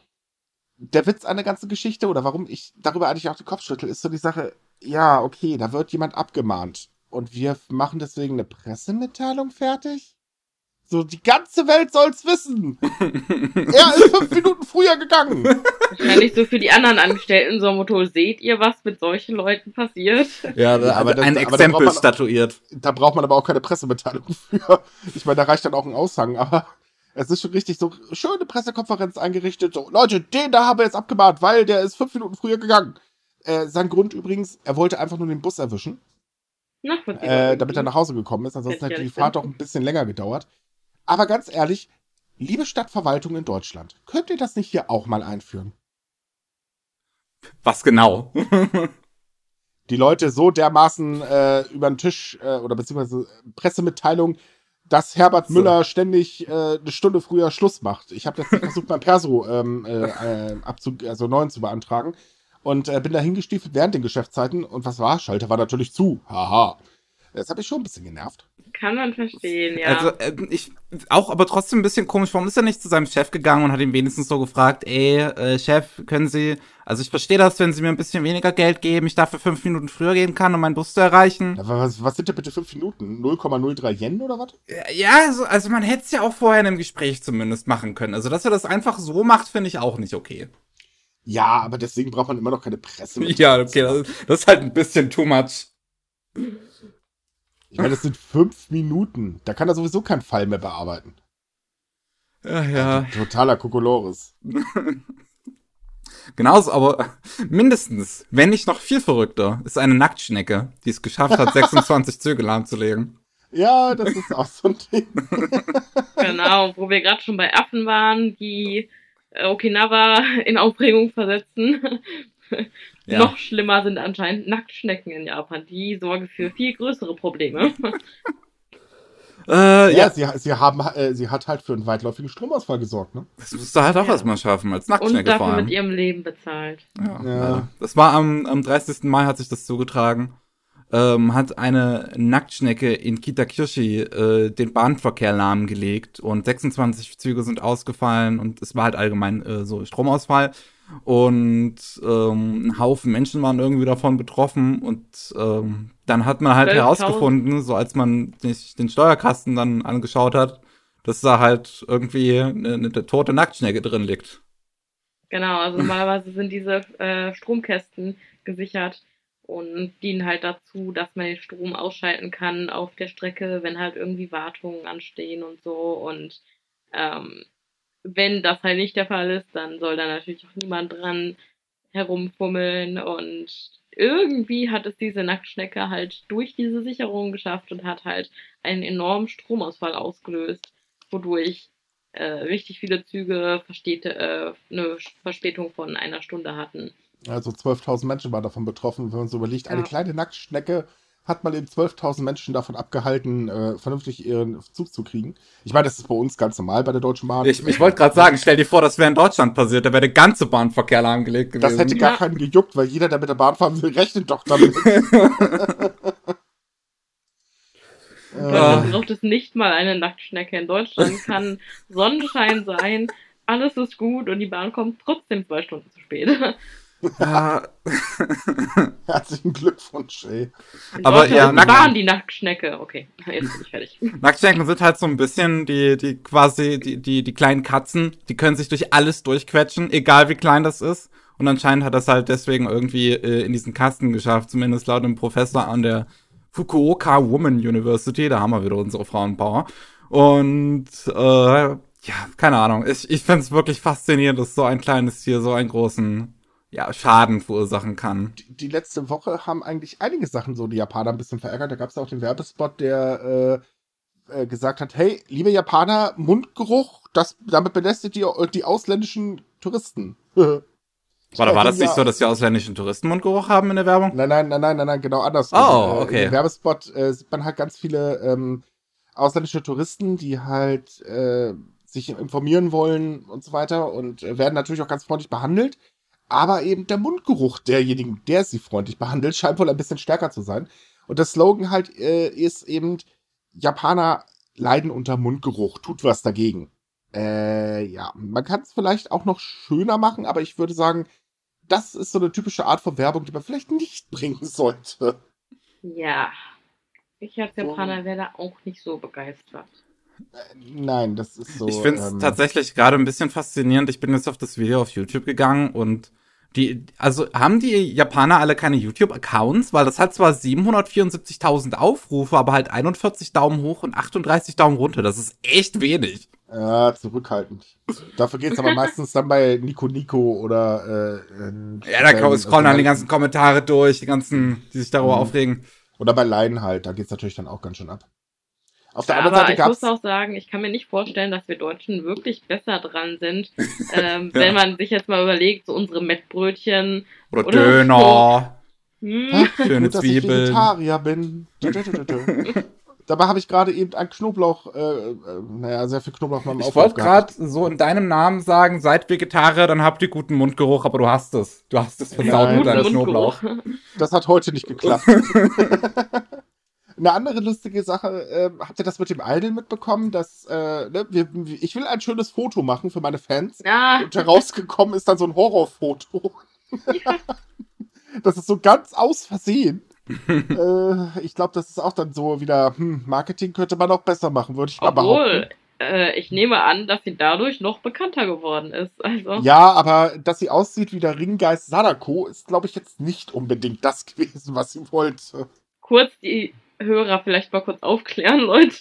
Der Witz an der ganzen Geschichte oder warum ich darüber eigentlich auch den Kopf schüttel, ist so die Sache, ja, okay, da wird jemand abgemahnt. Und wir machen deswegen eine Pressemitteilung fertig? So, die ganze Welt soll's wissen. er ist fünf Minuten früher gegangen. Wahrscheinlich so für die anderen Angestellten so Motto, seht ihr, was mit solchen Leuten passiert? Ja, da, aber das, ein Exempel statuiert. Da braucht man aber auch keine Pressemitteilung für. Ich meine, da reicht dann auch ein Aushang, aber es ist schon richtig so schöne Pressekonferenz eingerichtet. So, Leute, den da haben wir jetzt abgemahnt, weil der ist fünf Minuten früher gegangen. Äh, sein Grund übrigens, er wollte einfach nur den Bus erwischen. Äh, damit er nach Hause gekommen ist. Ansonsten hätte die Fahrt doch ein bisschen länger gedauert. Aber ganz ehrlich, liebe Stadtverwaltung in Deutschland, könnt ihr das nicht hier auch mal einführen? Was genau? die Leute so dermaßen äh, über den Tisch äh, oder beziehungsweise Pressemitteilung, dass Herbert so. Müller ständig äh, eine Stunde früher Schluss macht. Ich habe jetzt versucht, mein Perso ähm, äh, äh, abzu also neuen zu beantragen und äh, bin da hingestiefelt während den Geschäftszeiten und was war? Schalter war natürlich zu. Haha. Das hat mich schon ein bisschen genervt. Kann man verstehen, ja. Also, äh, ich, auch aber trotzdem ein bisschen komisch. Warum ist er nicht zu seinem Chef gegangen und hat ihn wenigstens so gefragt, ey, äh, Chef, können Sie, also ich verstehe das, wenn Sie mir ein bisschen weniger Geld geben, ich dafür fünf Minuten früher gehen kann, um meinen Bus zu erreichen. Aber was, was sind denn bitte fünf Minuten? 0,03 Yen oder was? Ja, also, also man hätte es ja auch vorher in einem Gespräch zumindest machen können. Also, dass er das einfach so macht, finde ich auch nicht okay. Ja, aber deswegen braucht man immer noch keine Presse. Ja, okay, das, das ist halt ein bisschen too much. Ich meine, das sind fünf Minuten. Da kann er sowieso keinen Fall mehr bearbeiten. Ja, ja. Totaler Kokolores. Genauso, aber mindestens, wenn nicht noch viel verrückter, ist eine Nacktschnecke, die es geschafft hat, 26 Züge lahmzulegen. Ja, das ist auch so ein Ding. genau, wo wir gerade schon bei Affen waren, die Okinawa in Aufregung versetzen. Ja. Noch schlimmer sind anscheinend Nacktschnecken in Japan. Die sorgen für viel größere Probleme. Äh, ja, ja. Sie, sie, haben, äh, sie hat halt für einen weitläufigen Stromausfall gesorgt, ne? Das musst du halt auch ja. erstmal schaffen, als Nacktschnecke Und dafür mit ihrem Leben bezahlt. Ja, ja. Das war am, am 30. Mai hat sich das zugetragen. Ähm, hat eine Nacktschnecke in Kitakyushi äh, den Bahnverkehr lahmgelegt und 26 Züge sind ausgefallen und es war halt allgemein äh, so Stromausfall und ähm, ein Haufen Menschen waren irgendwie davon betroffen und ähm, dann hat man halt herausgefunden, so als man sich den Steuerkasten dann angeschaut hat, dass da halt irgendwie eine, eine tote Nacktschnecke drin liegt. Genau, also normalerweise sind diese äh, Stromkästen gesichert und dienen halt dazu, dass man den Strom ausschalten kann auf der Strecke, wenn halt irgendwie Wartungen anstehen und so und ähm, wenn das halt nicht der Fall ist, dann soll da natürlich auch niemand dran herumfummeln und irgendwie hat es diese Nacktschnecke halt durch diese Sicherung geschafft und hat halt einen enormen Stromausfall ausgelöst, wodurch äh, richtig viele Züge verstete, äh, eine Verspätung von einer Stunde hatten. Also 12.000 Menschen waren davon betroffen, wenn man so überlegt, ja. eine kleine Nacktschnecke hat man eben 12.000 Menschen davon abgehalten, äh, vernünftig ihren Zug zu kriegen. Ich meine, das ist bei uns ganz normal bei der Deutschen Bahn. Ich, ich wollte gerade sagen, stell dir vor, das wäre in Deutschland passiert, da wäre der ganze Bahnverkehr lahmgelegt gewesen. Das hätte gar ja. keinen gejuckt, weil jeder, der mit der Bahn fahren will, rechnet doch damit. Ja, braucht es nicht mal eine Nacktschnecke. In Deutschland kann Sonnenschein sein, alles ist gut und die Bahn kommt trotzdem zwei Stunden zu spät. Ja. Herzlichen Glückwunsch, ey. Aber ja, Nack waren die Nacktschnecke. Okay, jetzt bin ich fertig. Nacktschnecken sind halt so ein bisschen die, die quasi, die, die, die kleinen Katzen, die können sich durch alles durchquetschen, egal wie klein das ist. Und anscheinend hat das halt deswegen irgendwie äh, in diesen Kasten geschafft, zumindest laut dem Professor an der Fukuoka Woman University. Da haben wir wieder unsere Frauenpower. Und äh, ja, keine Ahnung. Ich, ich finde es wirklich faszinierend, dass so ein kleines Tier so einen großen ja, Schaden verursachen kann. Die, die, letzte Woche haben eigentlich einige Sachen so die Japaner ein bisschen verärgert. Da gab es auch den Werbespot, der äh, äh, gesagt hat, hey, liebe Japaner, Mundgeruch, das, damit belästigt ihr die ausländischen Touristen. Oder war das nicht so, dass die ausländischen Touristen Mundgeruch haben in der Werbung? Nein, nein, nein, nein, nein, nein genau anders. Oh, okay. Im Werbespot äh, sieht man halt ganz viele ähm, ausländische Touristen, die halt äh, sich informieren wollen und so weiter und äh, werden natürlich auch ganz freundlich behandelt. Aber eben der Mundgeruch derjenigen, der sie freundlich behandelt, scheint wohl ein bisschen stärker zu sein. Und das Slogan halt äh, ist eben, Japaner leiden unter Mundgeruch, tut was dagegen. Äh, ja, man kann es vielleicht auch noch schöner machen, aber ich würde sagen, das ist so eine typische Art von Werbung, die man vielleicht nicht bringen sollte. Ja. Ich als Japaner wäre da auch nicht so begeistert. Nein, das ist so. Ich finde es ähm, tatsächlich gerade ein bisschen faszinierend. Ich bin jetzt auf das Video auf YouTube gegangen und die, also haben die Japaner alle keine YouTube-Accounts, weil das hat zwar 774.000 Aufrufe, aber halt 41 Daumen hoch und 38 Daumen runter. Das ist echt wenig. Ja, zurückhaltend. Dafür geht's aber meistens dann bei Nico Nico oder äh, Ja, da Fällen- scrollen dann also die ganzen Kommentare durch, die ganzen, die sich darüber Mhm. aufregen. Oder bei Laien halt, da geht's natürlich dann auch ganz schön ab. Auf der Aber anderen Seite ich gab's. muss auch sagen, ich kann mir nicht vorstellen, dass wir Deutschen wirklich besser dran sind, ähm, Ja. wenn man sich jetzt mal überlegt, so unsere Mettbrötchen. Oder, Oder Döner. Hm, Ach, Schöne gut, dass ich Zwiebeln. Vegetarier bin. Dabei habe ich gerade eben ein Knoblauch, äh, äh, naja, sehr viel Knoblauch in meinem Ich wollte gerade so in deinem Namen sagen, seid Vegetarier, dann habt ihr guten Mundgeruch, aber du hast es. Du hast es versaut mit deinem Knoblauch. Das hat heute nicht geklappt. Eine andere lustige Sache, äh, habt ihr das mit dem Idol mitbekommen, dass äh, ne, wir, ich will ein schönes Foto machen für meine Fans Ja, und herausgekommen ist dann so ein Horrorfoto. Das ist so ganz aus Versehen. äh, ich glaube, das ist auch dann so wieder, hm, Marketing könnte man auch besser machen, würde ich mal obwohl, behaupten. äh, ich nehme an, dass sie dadurch noch bekannter geworden ist. Also, Ja, aber dass sie aussieht wie der Ringgeist Sadako, ist, glaube ich, jetzt nicht unbedingt das gewesen, was sie wollte. kurz die Hörer vielleicht mal kurz aufklären, Leute.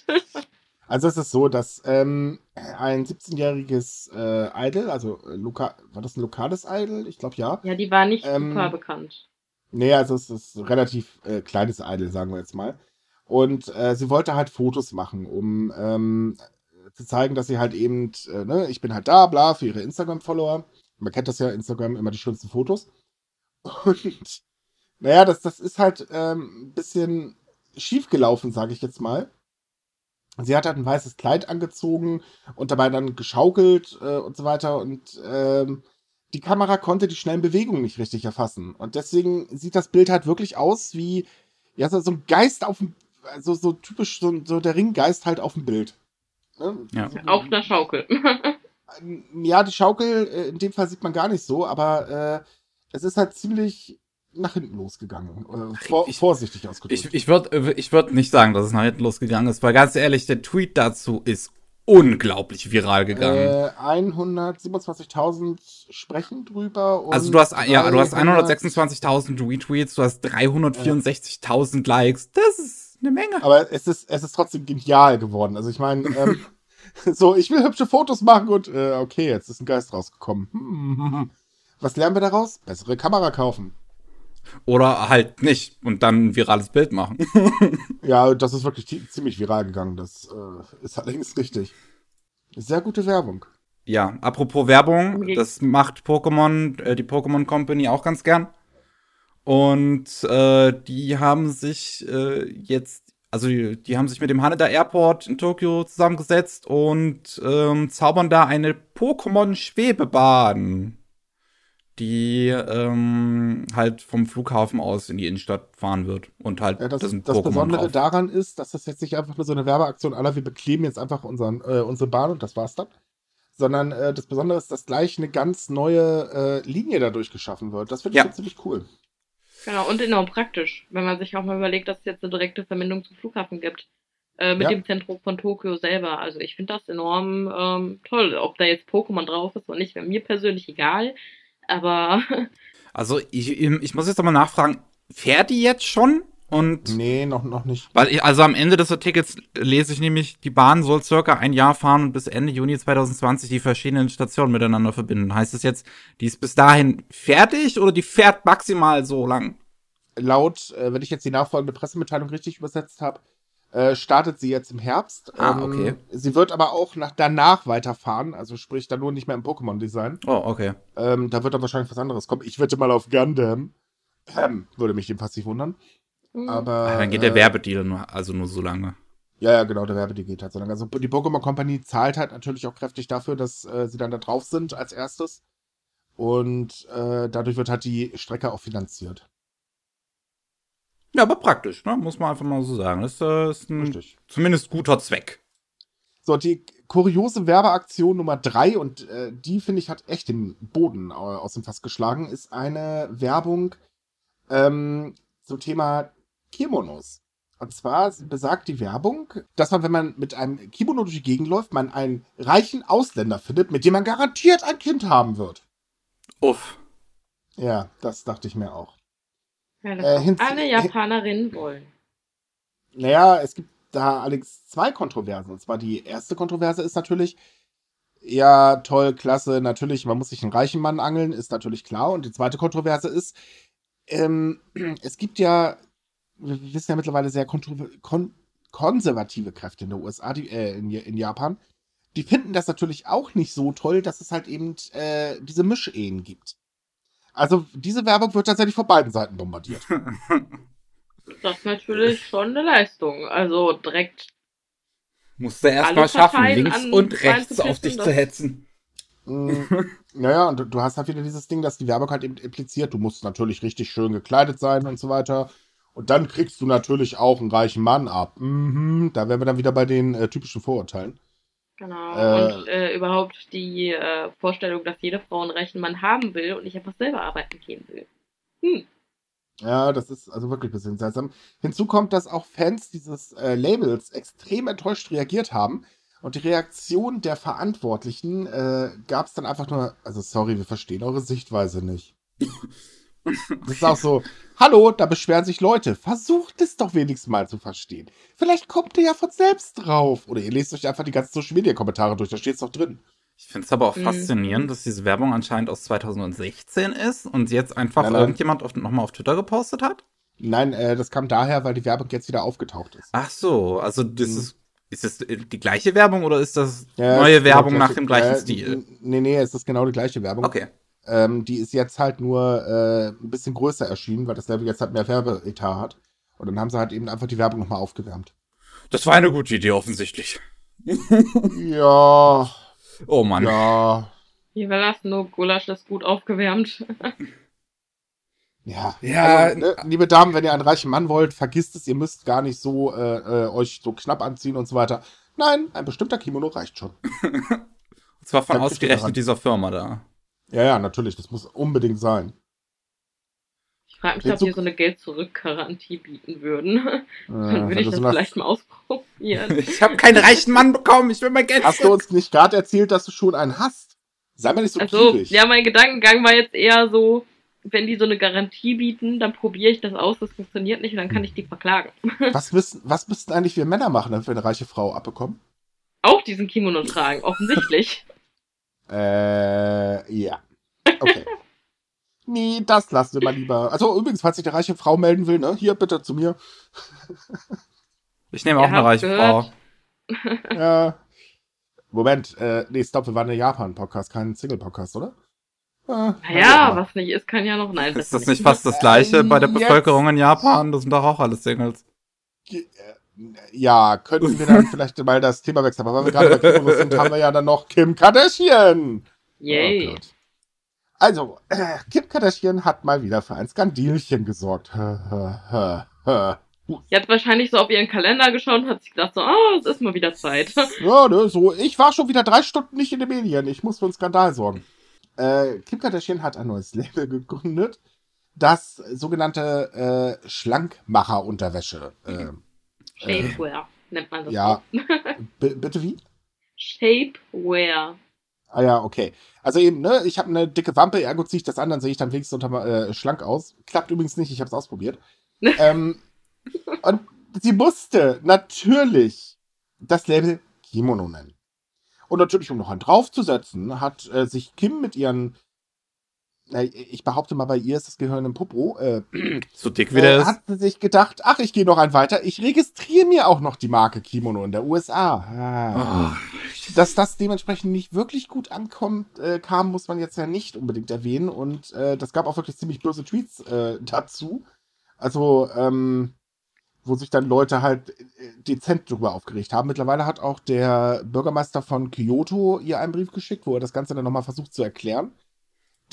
Also es ist so, dass ähm, ein 17-jähriges äh, Idol, also äh, Loka war das ein lokales Idol? Ich glaube ja. Ja, die war nicht Ähm, super bekannt. Nee, also es ist ein relativ äh, kleines Idol, sagen wir jetzt mal. Und äh, sie wollte halt Fotos machen, um ähm, zu zeigen, dass sie halt eben, äh, ne, ich bin halt da, bla, für ihre Instagram-Follower. Man kennt das ja, Instagram immer die schönsten Fotos. Und naja, das, das ist halt ähm, ein bisschen schief gelaufen, sage ich jetzt mal. Sie hat halt ein weißes Kleid angezogen und dabei dann geschaukelt äh, und so weiter. Und ähm, die Kamera konnte die schnellen Bewegungen nicht richtig erfassen. Und deswegen sieht das Bild halt wirklich aus wie, ja, so, so ein Geist auf dem, also so typisch, so, so der Ringgeist halt auf dem Bild. Ne? Ja. So- Auf einer Schaukel. ja, die Schaukel, äh, in dem Fall sieht man gar nicht so, aber äh, es ist halt ziemlich nach hinten losgegangen. Äh, vor, Ich- vorsichtig ausgedrückt. Ich, ich würde ich würd nicht sagen, dass es nach hinten losgegangen ist, weil ganz ehrlich, der Tweet dazu ist unglaublich viral gegangen. äh, 127.000 sprechen drüber. Also du hast, ja, du hast 300 126.000 Retweets, du hast 364.000 Likes. Das ist eine Menge. Aber es ist, es ist trotzdem genial geworden. Also ich meine, ähm, so, ich will hübsche Fotos machen und äh, okay, jetzt ist ein Geist rausgekommen. Was lernen wir daraus? Bessere Kamera kaufen. Oder halt nicht und dann ein virales Bild machen. Ja, das ist wirklich ziemlich viral gegangen. Das äh, ist allerdings richtig. Sehr gute Werbung. Ja, apropos Werbung, Okay. das macht Pokémon, äh, die Pokémon Company auch ganz gern. Und äh, die haben sich äh, jetzt, also die, die haben sich mit dem Haneda Airport in Tokio zusammengesetzt und ähm, zaubern da eine Pokémon-Schwebebahn, die ähm, halt vom Flughafen aus in die Innenstadt fahren wird. Und halt, Ja, das, das Pokémon Besondere drauf. daran ist, dass das jetzt nicht einfach nur so eine Werbeaktion aller, wir bekleben jetzt einfach unseren, äh, unsere Bahn und das war's dann. Sondern äh, das Besondere ist, dass gleich eine ganz neue äh, Linie dadurch geschaffen wird. Das finde ich Ja. ziemlich cool. Genau, und enorm praktisch, wenn man sich auch mal überlegt, dass es jetzt eine direkte Verbindung zum Flughafen gibt. Äh, mit Ja. dem Zentrum von Tokio selber. Also ich finde das enorm ähm, toll. Ob da jetzt Pokémon drauf ist oder nicht, wäre mir persönlich egal. Aber Also ich, ich muss jetzt nochmal nachfragen, fährt die jetzt schon? Und Nee, noch, noch nicht. Weil ich, also am Ende des Artikels lese ich nämlich, die Bahn soll circa ein Jahr fahren und bis Ende Juni 2020 die verschiedenen Stationen miteinander verbinden. Heißt es jetzt, die ist bis dahin fertig oder die fährt maximal so lang? laut, äh, wenn ich jetzt die nachfolgende Pressemitteilung richtig übersetzt habe, äh, startet sie jetzt im Herbst. Ah, okay. Ähm, sie wird aber auch nach, danach weiterfahren, also sprich dann nur nicht mehr im Pokémon-Design. Oh, okay. Ähm, da wird dann wahrscheinlich was anderes kommen. Ich wette mal auf Gundam. Ähm, würde mich jedenfalls nicht wundern. Mhm. Aber. Ah, dann geht der äh, Werbedeal nur, also nur so lange. Ja, ja, genau, der Werbedeal geht halt so lange. Also die Pokémon Company zahlt halt natürlich auch kräftig dafür, dass äh, sie dann da drauf sind als erstes. Und äh, dadurch wird halt die Strecke auch finanziert. Ja, aber praktisch, ne? muss man einfach mal so sagen. Das äh, ist ein Richtig. zumindest guter Zweck. So, die kuriose Werbeaktion Nummer drei und äh, die, finde ich, hat echt den Boden äh, aus dem Fass geschlagen, ist eine Werbung ähm, zum Thema Kimonos. Und zwar besagt die Werbung, dass man, wenn man mit einem Kimono durch die Gegend läuft, man einen reichen Ausländer findet, mit dem man garantiert ein Kind haben wird. Uff. Ja, das dachte ich mir auch. Ja, das äh, alle Japanerinnen wollen. Naja, es gibt da allerdings zwei Kontroversen. Und zwar die erste Kontroverse ist natürlich, ja, toll, klasse, natürlich, man muss sich einen reichen Mann angeln, ist natürlich klar. Und die zweite Kontroverse ist, ähm, es gibt ja, wir wissen ja mittlerweile sehr kon konservative Kräfte in den USA, die, äh, in, in Japan. Die finden das natürlich auch nicht so toll, dass es halt eben äh, diese Mischehen gibt. Also diese Werbung wird tatsächlich von beiden Seiten bombardiert. Das ist natürlich schon eine Leistung. Also direkt, Musst du erst mal Alle schaffen, links und rechts auf dich zu hetzen. Mm, naja, und du- hast halt wieder dieses Ding, dass die Werbung halt eben impliziert, du musst natürlich richtig schön gekleidet sein und so weiter. Und dann kriegst du natürlich auch einen reichen Mann ab. Mhm, da wären wir dann wieder bei den äh, typischen Vorurteilen. Genau. Äh, und äh, überhaupt die äh, Vorstellung, dass jede Frau einen reichen Mann haben will und nicht einfach selber arbeiten gehen will. Hm. Ja, das ist also wirklich ein bisschen seltsam. Hinzu kommt, dass auch Fans dieses äh, Labels extrem enttäuscht reagiert haben. Und die Reaktion der Verantwortlichen äh, gab es dann einfach nur, also sorry, wir verstehen eure Sichtweise nicht. Das ist auch so, hallo, da beschweren sich Leute. Versucht es doch wenigstens mal zu verstehen. Vielleicht kommt ihr ja von selbst drauf. Oder ihr lest euch einfach die ganzen Social Media Kommentare durch, da steht es doch drin. Ich finde es aber auch Mhm. faszinierend, dass diese Werbung anscheinend aus 2016 ist und jetzt einfach Nein, nein. irgendjemand auf, nochmal auf Twitter gepostet hat. Nein, äh, das kam daher, weil die Werbung jetzt wieder aufgetaucht ist. Ach so, also das Mhm. ist. Ist das die gleiche Werbung oder ist das Ja, neue genau Werbung gleiche- nach dem gleichen äh, Stil? Nee, nee, es ist genau die gleiche Werbung. Okay. Ähm, die ist jetzt halt nur äh, ein bisschen größer erschienen, weil das Level jetzt halt mehr Werbeetat hat. Und dann haben sie halt eben einfach die Werbung nochmal aufgewärmt. Das war eine gute Idee, offensichtlich. Ja, Oh Mann. ja, Hier war das nur Gulasch ist gut aufgewärmt. ja. Ja, also, ne, liebe Damen, wenn ihr einen reichen Mann wollt, vergisst es, ihr müsst gar nicht so äh, äh, euch so knapp anziehen und so weiter. Nein, ein bestimmter Kimono reicht schon. Und zwar von ausgerechnet dieser Firma da. Ja, ja, natürlich, das muss unbedingt sein. Ich frage mich, ob die so eine Geld-Zurück-Garantie bieten würden. Äh, Dann würde ich das vielleicht mal ausprobieren. Ich habe keinen reichen Mann bekommen, ich will mein Geld Hast du uns nicht gerade erzählt, dass du schon einen hast? Sei mal nicht so Also, ja, mein Gedankengang war jetzt eher so, wenn die so eine Garantie bieten, dann probiere ich das aus, das funktioniert nicht und dann kann ich die verklagen. Was müssen, was müssten eigentlich wir Männer machen, damit wir eine reiche Frau abbekommen? Auch diesen Kimono tragen, offensichtlich. Äh, ja. Okay. nee, das lassen wir mal lieber. Also übrigens, falls sich der reiche Frau melden will, ne, hier bitte zu mir. Ich nehme auch eine reiche gehört. Frau. Ja. Moment, äh, nee, stopp, wir waren ein Japan-Podcast, kein Single-Podcast, oder? Äh, Naja, was nicht ist, kann ja noch nein. Ist das nicht fast das gleiche bei der Jetzt- Bevölkerung in Japan? Das sind doch auch alles Singles. Ja, könnten wir dann vielleicht mal das Thema wechseln. Aber weil wir gerade bei sind, haben wir ja dann noch Kim Kardashian. Yay. Oh also, äh, Kim Kardashian hat mal wieder für ein Skandilchen gesorgt. Die hat wahrscheinlich so auf ihren Kalender geschaut und hat sich gedacht so, ah, es ist mal wieder Zeit. Ja, ne, so, ich war schon wieder drei Stunden nicht in den Medien. Ich muss für einen Skandal sorgen. Äh, Kim Kardashian hat ein neues Label gegründet, das sogenannte äh, Schlankmacher-Unterwäsche. Äh, Shapewear nennt man das. ja, bitte wie? Shapewear. Ah ja, okay. Also eben, ne, ich habe eine dicke Wampe, ergo ziehe ich das an, dann sehe ich dann wenigstens unter, äh, schlank aus. Klappt übrigens nicht, ich habe es ausprobiert. ähm, und sie musste natürlich das Label Kimono nennen. Und natürlich, um noch einen draufzusetzen, hat äh, sich Kim mit ihren ich behaupte mal, bei ihr ist das Gehirn im Popo. Äh, so dick wie der äh, hat sie sich gedacht, ach, ich gehe noch ein weiter. Ich registriere mir auch noch die Marke Kimono in der USA. Ah. Oh. Dass das dementsprechend nicht wirklich gut ankommt, äh, kam, muss man jetzt ja nicht unbedingt erwähnen. Und äh, das gab auch wirklich ziemlich böse Tweets äh, dazu. Also, ähm, wo sich dann Leute halt äh, dezent drüber aufgeregt haben. Mittlerweile hat auch der Bürgermeister von Kyoto ihr einen Brief geschickt, wo er das Ganze dann nochmal versucht zu erklären.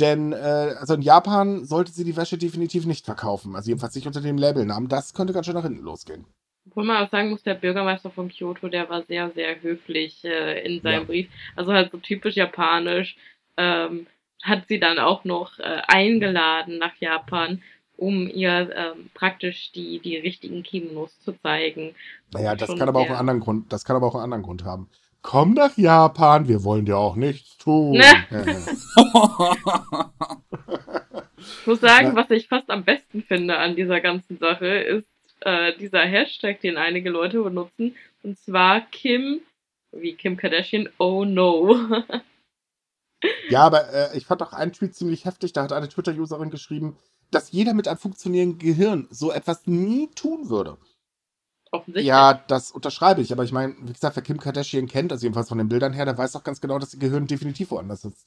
Denn äh, also in Japan sollte sie die Wäsche definitiv nicht verkaufen. Also jedenfalls nicht unter dem Labelnamen. Das könnte ganz schön nach hinten losgehen. Obwohl man auch sagen muss, der Bürgermeister von Kyoto, der war sehr, sehr höflich äh, in seinem ja. Brief. Also halt so typisch japanisch. Ähm, hat sie dann auch noch äh, eingeladen nach Japan, um ihr ähm, praktisch die, die richtigen Kimonos zu zeigen. Naja, das kann aber auch einen anderen Grund, das kann aber auch einen anderen Grund haben komm nach Japan, wir wollen dir auch nichts tun. Ne? ich muss sagen, was ich fast am besten finde an dieser ganzen Sache, ist äh, dieser Hashtag, den einige Leute benutzen, und zwar Kim, wie Kim Kardashian, oh no. ja, aber äh, ich fand auch einen Tweet ziemlich heftig, da hat eine Twitter-Userin geschrieben, dass jeder mit einem funktionierenden Gehirn so etwas nie tun würde. Offensichtlich. Ja, das unterschreibe ich. Aber ich meine, wie gesagt, wer Kim Kardashian kennt, also jedenfalls von den Bildern her, der weiß auch ganz genau, dass ihr Gehirn definitiv woanders ist.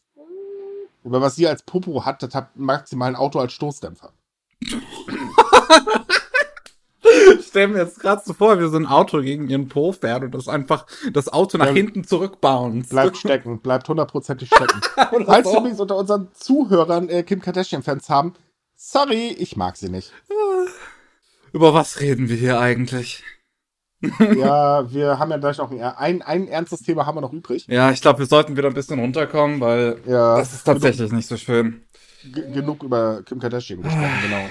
Aber was sie als Popo hat, das hat maximal ein Auto als Stoßdämpfer. Ich stelle mir jetzt gerade so vor, wie so ein Auto gegen ihren Po fährt und das einfach das Auto nach ja, hinten zurückbounced. Bleibt stecken, bleibt hundertprozentig stecken. Falls so. übrigens unter unseren Zuhörern äh, Kim Kardashian-Fans haben, sorry, ich mag sie nicht. Über was reden wir hier eigentlich? ja, wir haben ja gleich noch ein, ein, ein ernstes Thema haben wir noch übrig. Ja, ich glaube, wir sollten wieder ein bisschen runterkommen, weil ja, das ist tatsächlich genug, nicht so schön. Genug über Kim Kardashian gesprochen, genau.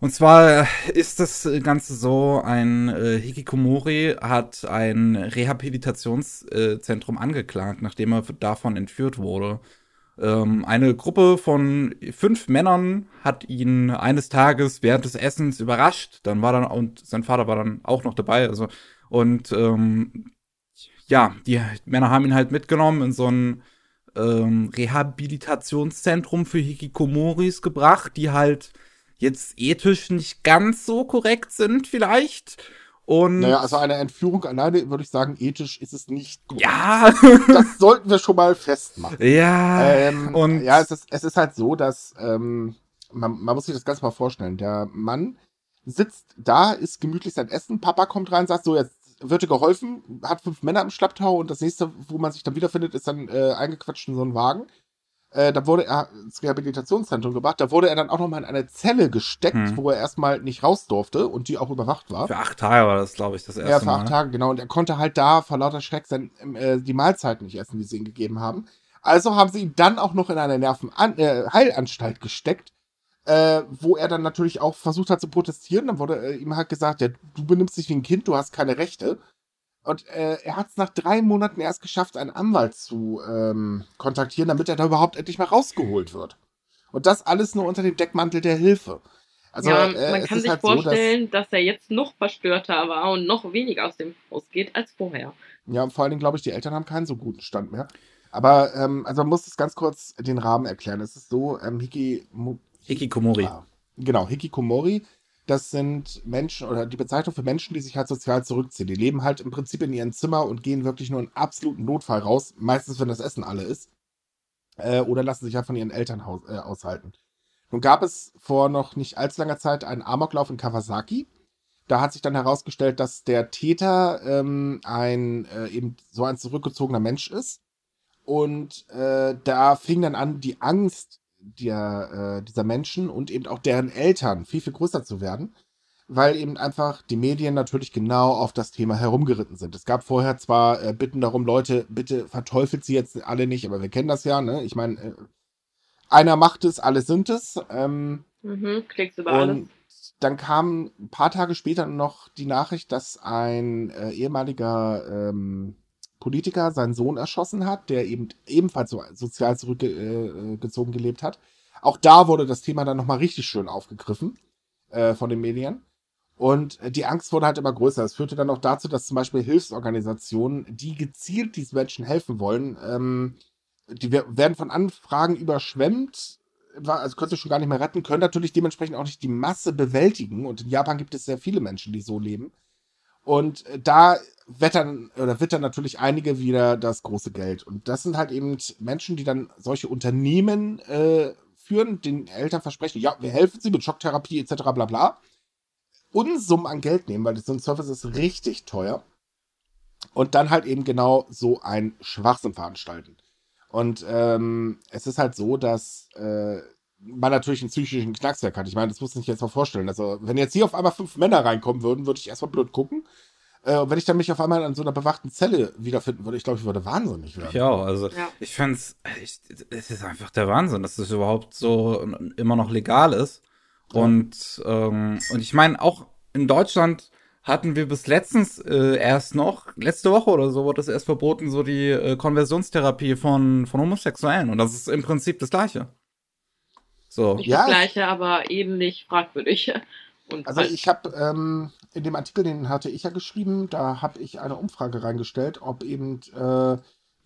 Und zwar ist das Ganze so, ein äh, Hikikomori hat ein Rehabilitationszentrum angeklagt, nachdem er davon entführt wurde. Ähm, eine Gruppe von fünf Männern hat ihn eines Tages während des Essens überrascht. Dann war dann, und sein Vater war dann auch noch dabei. Also, und ähm, ja, die Männer haben ihn halt mitgenommen in so ein ähm, Rehabilitationszentrum für Hikikomoris gebracht, die halt jetzt ethisch nicht ganz so korrekt sind, vielleicht. Und naja, also eine Entführung alleine würde ich sagen, ethisch ist es nicht gut. Ja. das sollten wir schon mal festmachen. Ja. Ähm, und ja, es ist, es ist halt so, dass ähm, man, man muss sich das ganz mal vorstellen. Der Mann sitzt da, isst gemütlich sein Essen, Papa kommt rein, sagt so, jetzt wird dir geholfen, hat fünf Männer im Schlapptau und das nächste, wo man sich dann wiederfindet, ist dann äh, eingequetscht in so einen Wagen. Äh, da wurde er ins Rehabilitationszentrum gebracht. Da wurde er dann auch nochmal in eine Zelle gesteckt, hm. wo er erstmal nicht raus durfte und die auch überwacht war. Für acht Tage war das, glaube ich, das erste Mal. Ja, für acht ne? Tage, genau. Und er konnte halt da vor lauter Schreck sein, äh, die Mahlzeiten nicht essen, die sie ihm gegeben haben. Also haben sie ihn dann auch noch in eine Nervenheilanstalt äh, gesteckt, äh, wo er dann natürlich auch versucht hat zu protestieren. Dann wurde äh, ihm halt gesagt, ja, du benimmst dich wie ein Kind, du hast keine Rechte. Und äh, er hat es nach drei Monaten erst geschafft, einen Anwalt zu ähm, kontaktieren, damit er da überhaupt endlich mal rausgeholt wird. Und das alles nur unter dem Deckmantel der Hilfe. Also, ja, äh, man kann sich halt vorstellen, so, dass, dass, er jetzt noch verstörter war und noch weniger aus dem Haus geht als vorher. Ja, und vor allen Dingen glaube ich, die Eltern haben keinen so guten Stand mehr. Aber ähm, also man muss es ganz kurz den Rahmen erklären. Es ist so, ähm, Hiki, Hikikomori. Ah, genau, Hikikomori das sind Menschen oder die Bezeichnung für Menschen, die sich halt sozial zurückziehen. Die leben halt im Prinzip in ihrem Zimmer und gehen wirklich nur in absoluten Notfall raus, meistens wenn das Essen alle ist. Äh, oder lassen sich halt von ihren Eltern äh, aushalten. Nun gab es vor noch nicht allzu langer Zeit einen Amoklauf in Kawasaki. Da hat sich dann herausgestellt, dass der Täter ähm, ein äh, eben so ein zurückgezogener Mensch ist. Und äh, da fing dann an, die Angst der, äh, dieser Menschen und eben auch deren Eltern viel, viel größer zu werden, weil eben einfach die Medien natürlich genau auf das Thema herumgeritten sind. Es gab vorher zwar äh, Bitten darum, Leute, bitte verteufelt sie jetzt alle nicht, aber wir kennen das ja, ne? Ich meine, äh, einer macht es, alle sind es. Ähm, mhm, klickst über und alles. Dann kam ein paar Tage später noch die Nachricht, dass ein äh, ehemaliger ähm, Politiker seinen Sohn erschossen hat, der eben ebenfalls so sozial zurückgezogen gelebt hat. Auch da wurde das Thema dann nochmal richtig schön aufgegriffen äh, von den Medien. Und die Angst wurde halt immer größer. Es führte dann auch dazu, dass zum Beispiel Hilfsorganisationen, die gezielt diesen Menschen helfen wollen, ähm, die werden von Anfragen überschwemmt also können sie schon gar nicht mehr retten, können natürlich dementsprechend auch nicht die Masse bewältigen. Und in Japan gibt es sehr viele Menschen, die so leben. Und da wettern oder wittern natürlich einige wieder das große Geld. Und das sind halt eben Menschen, die dann solche Unternehmen äh, führen, den Eltern versprechen, ja, wir helfen sie mit Schocktherapie etc. bla bla. Unsummen an Geld nehmen, weil so ein Service ist richtig teuer. Und dann halt eben genau so ein Schwachsinn veranstalten. Und ähm, es ist halt so, dass äh, man natürlich einen psychischen Knackswerk hat. Ich meine, das muss ich jetzt mal vorstellen. Also, wenn jetzt hier auf einmal fünf Männer reinkommen würden, würde ich erstmal blöd gucken. Äh, und wenn ich dann mich auf einmal in so einer bewachten Zelle wiederfinden würde, ich glaube, ich würde wahnsinnig werden. Ja, also ja. ich fände es, es ist einfach der Wahnsinn, dass das überhaupt so immer noch legal ist. Ja. Und, ähm, und ich meine, auch in Deutschland hatten wir bis letztens äh, erst noch, letzte Woche oder so, wurde es erst verboten, so die äh, Konversionstherapie von, von Homosexuellen. Und das ist im Prinzip das Gleiche. So. Nicht ja. das Gleiche, aber ähnlich fragwürdig. Und also ich habe ähm, in dem Artikel, den hatte ich ja geschrieben, da habe ich eine Umfrage reingestellt, ob eben äh,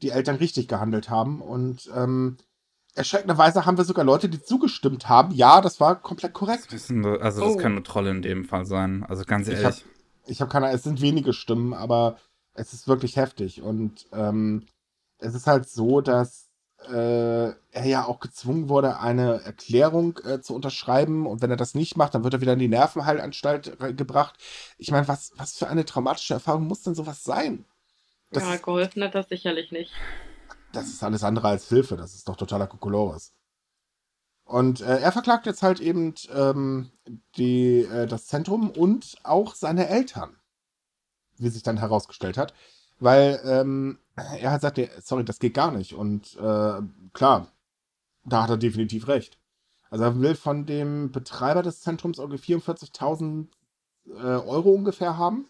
die Eltern richtig gehandelt haben. Und ähm, erschreckenderweise haben wir sogar Leute, die zugestimmt haben. Ja, das war komplett korrekt. Das wir, also das oh. kann eine Trolle in dem Fall sein. Also ganz ehrlich. Ich habe hab keine, es sind wenige Stimmen, aber es ist wirklich heftig. Und ähm, es ist halt so, dass äh, er ja auch gezwungen wurde, eine Erklärung äh, zu unterschreiben. Und wenn er das nicht macht, dann wird er wieder in die Nervenheilanstalt gebracht. Ich meine, was, was für eine traumatische Erfahrung muss denn sowas sein? Das ja, geholfen hat das sicherlich nicht. Das ist alles andere als Hilfe. Das ist doch totaler Kokolores. Und äh, er verklagt jetzt halt eben ähm, die, äh, das Zentrum und auch seine Eltern, wie sich dann herausgestellt hat. Weil ähm, er hat gesagt, sorry, das geht gar nicht. Und äh, klar, da hat er definitiv recht. Also er will von dem Betreiber des Zentrums irgendwie 44.000 äh, Euro ungefähr haben,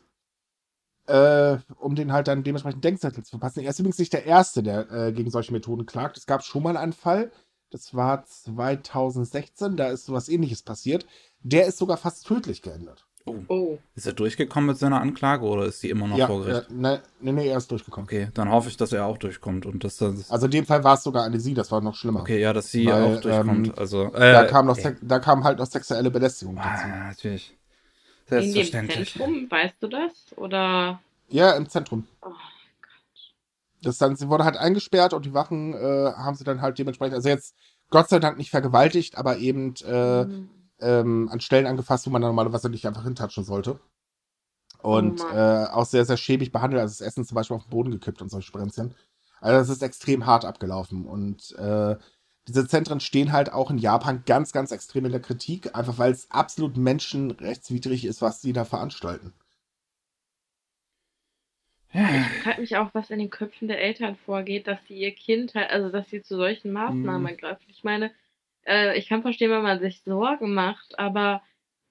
äh, um den halt dann dementsprechend Denkzettel zu verpassen. Er ist übrigens nicht der Erste, der äh, gegen solche Methoden klagt. Es gab schon mal einen Fall, das war 2016, da ist sowas ähnliches passiert. Der ist sogar fast tödlich geendet. Oh. oh. Ist er durchgekommen mit seiner Anklage oder ist die immer noch ja, vor Gericht? Äh, ne, nee, nee, er ist durchgekommen. Okay, dann hoffe ich, dass er auch durchkommt und dass das. Also in dem Fall war es sogar eine sie, das war noch schlimmer. Okay, ja, dass sie Weil, auch durchkommt. Ähm, also, äh, da, kam noch, da kam halt noch sexuelle Belästigung ah, dazu. Ah, natürlich. Selbstverständlich. In dem Zentrum, weißt du das? Oder? Ja, im Zentrum. Oh. Das dann, sie wurde halt eingesperrt und die Wachen äh, haben sie dann halt dementsprechend, also jetzt Gott sei Dank nicht vergewaltigt, aber eben äh, mhm. Ähm, an Stellen angefasst, wo man normalerweise nicht einfach hintatschen sollte. Und oh äh, auch sehr, sehr schäbig behandelt, also das Essen zum Beispiel auf den Boden gekippt und solche Sprenzchen. Also das ist extrem hart abgelaufen. Und äh, diese Zentren stehen halt auch in Japan ganz, ganz extrem in der Kritik, einfach weil es absolut menschenrechtswidrig ist, was sie da veranstalten. Ich frage mich auch, was in den Köpfen der Eltern vorgeht, dass sie ihr Kind halt, also dass sie zu solchen Maßnahmen mhm. greifen. Ich meine, äh, ich kann verstehen, wenn man sich Sorgen macht, aber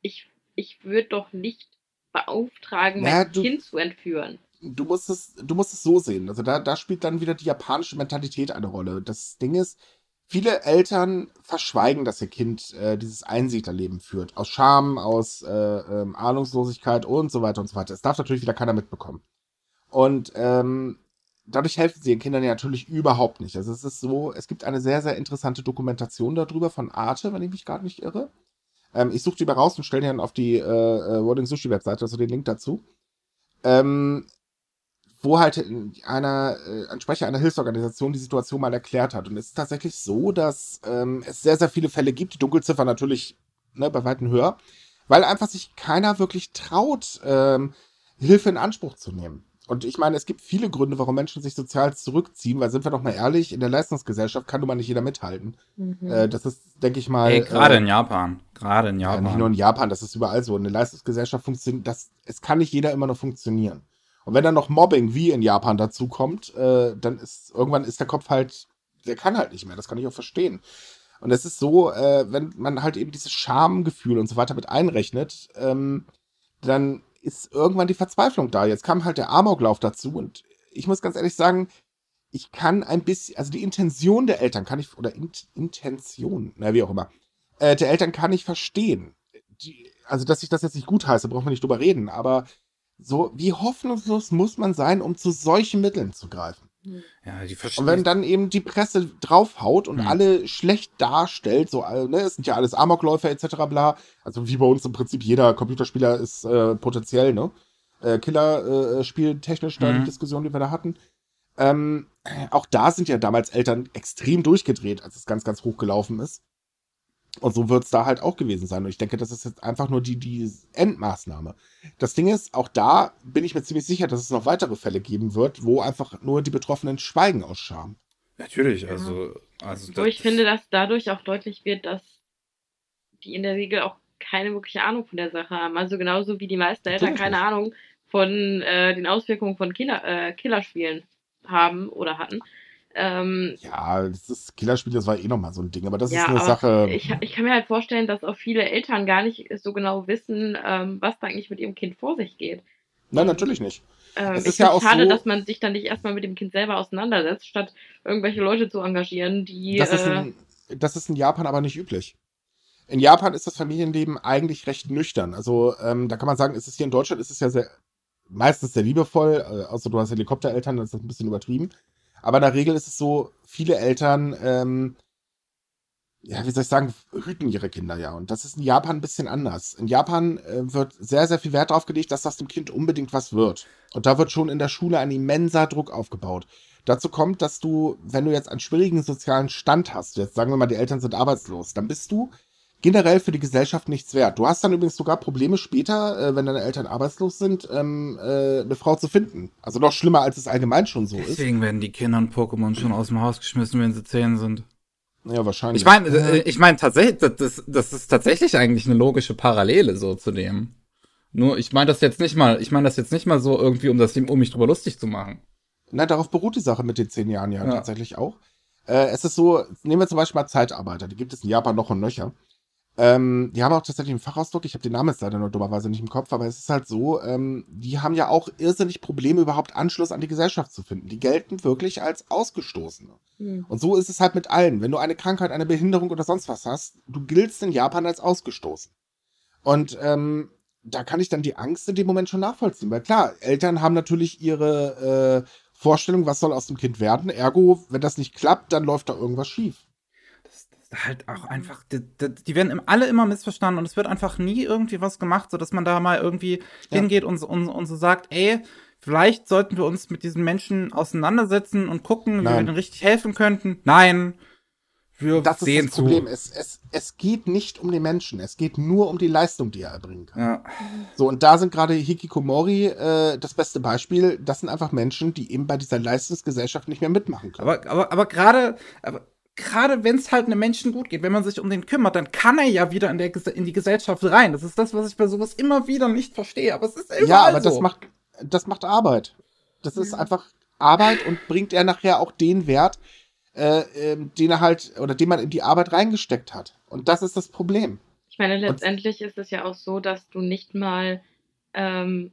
ich, ich würde doch nicht beauftragen, naja, mein du, Kind zu entführen. Du musst es, du musst es so sehen. Also da, da spielt dann wieder die japanische Mentalität eine Rolle. Das Ding ist, viele Eltern verschweigen, dass ihr Kind äh, dieses Einsiedlerleben führt. Aus Scham, aus äh, ähm, Ahnungslosigkeit und so weiter und so weiter. Es darf natürlich wieder keiner mitbekommen. Und ähm, dadurch helfen sie den Kindern ja natürlich überhaupt nicht. Also es ist so, es gibt eine sehr, sehr interessante Dokumentation darüber von Arte, wenn ich mich gerade nicht irre. Ähm, ich suche die mal raus und stelle die dann auf die äh, äh, Rolling Sushi Webseite, also den Link dazu. Ähm, wo halt einer, äh, ein Sprecher einer Hilfsorganisation die Situation mal erklärt hat. Und es ist tatsächlich so, dass ähm, es sehr, sehr viele Fälle gibt, die Dunkelziffer natürlich ne, bei weitem höher, weil einfach sich keiner wirklich traut, ähm, Hilfe in Anspruch zu nehmen. Und ich meine, es gibt viele Gründe, warum Menschen sich sozial zurückziehen, weil sind wir doch mal ehrlich, in der Leistungsgesellschaft kann nun mal nicht jeder mithalten. Mhm. Äh, das ist, denke ich mal. Hey, gerade äh, in Japan. Gerade in Japan. Ja, nicht nur in Japan, das ist überall so. Eine Leistungsgesellschaft funktioniert, das, es kann nicht jeder immer noch funktionieren. Und wenn dann noch Mobbing wie in Japan dazu kommt, äh, dann ist irgendwann ist der Kopf halt, der kann halt nicht mehr. Das kann ich auch verstehen. Und es ist so, äh, wenn man halt eben dieses Schamgefühl und so weiter mit einrechnet, ähm, dann ist irgendwann die Verzweiflung da. Jetzt kam halt der Amoklauf dazu und ich muss ganz ehrlich sagen, ich kann ein bisschen, also die Intention der Eltern kann ich, oder In Intention, na wie auch immer, äh, der Eltern kann ich verstehen. Die, also, dass ich das jetzt nicht gut heiße, brauchen wir nicht drüber reden, aber so, wie hoffnungslos muss man sein, um zu solchen Mitteln zu greifen? Ja, die Und verstehen. wenn dann eben die Presse draufhaut und Hm. alle schlecht darstellt, so, äh, ne, es sind ja alles Amokläufer etc. bla, also wie bei uns im Prinzip jeder Computerspieler ist äh, potenziell, ne? Äh, Killer äh, spieltechnisch da Mhm. die Diskussion, die wir da hatten. Ähm, auch da sind ja damals Eltern extrem durchgedreht, als es ganz, ganz hoch gelaufen ist. Und so wird es da halt auch gewesen sein. Und ich denke, das ist jetzt einfach nur die, die Endmaßnahme. Das Ding ist, auch da bin ich mir ziemlich sicher, dass es noch weitere Fälle geben wird, wo einfach nur die Betroffenen schweigen aus Scham. Natürlich, also. also Wo ich finde, dass dadurch auch deutlich wird, dass die in der Regel auch keine wirkliche Ahnung von der Sache haben. Also genauso wie die meisten Eltern keine nicht. Ahnung von äh, den Auswirkungen von Killer, äh, Killerspielen haben oder hatten. Ähm, Ja, das ist Killerspiel, das war eh nochmal so ein Ding, aber das ja, ist eine Sache. Ich, ich kann mir halt vorstellen, dass auch viele Eltern gar nicht so genau wissen, ähm, was da eigentlich mit ihrem Kind vor sich geht. Nein, natürlich nicht. Ähm, Es ist ja auch schade, so- dass man sich dann nicht erstmal mit dem Kind selber auseinandersetzt, statt irgendwelche Leute zu engagieren, die. Das ist, äh, in, das ist in Japan aber nicht üblich. In Japan ist das Familienleben eigentlich recht nüchtern. Also ähm, da kann man sagen, ist es hier in Deutschland ist es ja sehr meistens sehr liebevoll, äh, außer du hast Helikoptereltern, dann ist das ein bisschen übertrieben. Aber in der Regel ist es so, viele Eltern, ähm, ja, wie soll ich sagen, hüten ihre Kinder ja. Und das ist in Japan ein bisschen anders. In Japan äh, wird sehr, sehr viel Wert darauf gelegt, dass das dem Kind unbedingt was wird. Und da wird schon in der Schule ein immenser Druck aufgebaut. Dazu kommt, dass du, wenn du jetzt einen schwierigen sozialen Stand hast, jetzt sagen wir mal, die Eltern sind arbeitslos, dann bist du generell für die Gesellschaft nichts wert. Du hast dann übrigens sogar Probleme später, äh, wenn deine Eltern arbeitslos sind, ähm, äh, eine Frau zu finden. Also noch schlimmer, als es allgemein schon so ist. Deswegen werden die Kinder in Pokémon schon aus dem Haus geschmissen, wenn sie zehn sind. Ja, wahrscheinlich. Ich meine, äh, ich meine tatsächlich, das, das, das ist tatsächlich eigentlich eine logische Parallele so zu dem. Nur, ich meine das jetzt nicht mal, ich meine das jetzt nicht mal so irgendwie, um das um mich drüber lustig zu machen. Na, darauf beruht die Sache mit den zehn Jahren ja, Ja. tatsächlich auch. Äh, es ist so, nehmen wir zum Beispiel mal Zeitarbeiter, die gibt es in Japan noch und nöcher. Ähm, die haben auch tatsächlich einen Fachausdruck, ich habe den Namen jetzt leider nur dummerweise nicht im Kopf, aber es ist halt so, ähm, die haben ja auch irrsinnig Probleme, überhaupt Anschluss an die Gesellschaft zu finden. Die gelten wirklich als Ausgestoßene. hm. Und so ist es halt mit allen. Wenn du eine Krankheit, eine Behinderung oder sonst was hast, du giltst in Japan als ausgestoßen. Und ähm, da kann ich dann die Angst in dem Moment schon nachvollziehen. Weil klar, Eltern haben natürlich ihre äh, Vorstellung, was soll aus dem Kind werden. Ergo, wenn das nicht klappt, dann läuft da irgendwas schief. Ist halt auch einfach, die, die, die werden im- alle immer missverstanden und es wird einfach nie irgendwie was gemacht, sodass man da mal irgendwie Ja. hingeht und, so- und, und so sagt, ey, vielleicht sollten wir uns mit diesen Menschen auseinandersetzen und gucken, wie wir Nein. denen richtig helfen könnten. Nein, wir Das ist sehen das Problem. zu. Es, es, es geht nicht um den Menschen. Es geht nur um die Leistung, die er erbringen kann. Ja. So, und da sind gerade Hikikomori äh, das beste Beispiel. Das sind einfach Menschen, die eben bei dieser Leistungsgesellschaft nicht mehr mitmachen können. Aber, aber, aber gerade, aber gerade wenn es halt einem Menschen gut geht, wenn man sich um den kümmert, dann kann er ja wieder in, der, in die Gesellschaft rein. Das ist das, was ich bei sowas immer wieder nicht verstehe. Aber es ist überall ja, aber so. das macht, das macht Arbeit. Das ist Ja. einfach Arbeit und bringt er nachher auch den Wert, äh, ähm, den er halt, oder den man in die Arbeit reingesteckt hat. Und das ist das Problem. Ich meine, letztendlich ist es ja auch so, dass du nicht mal ähm,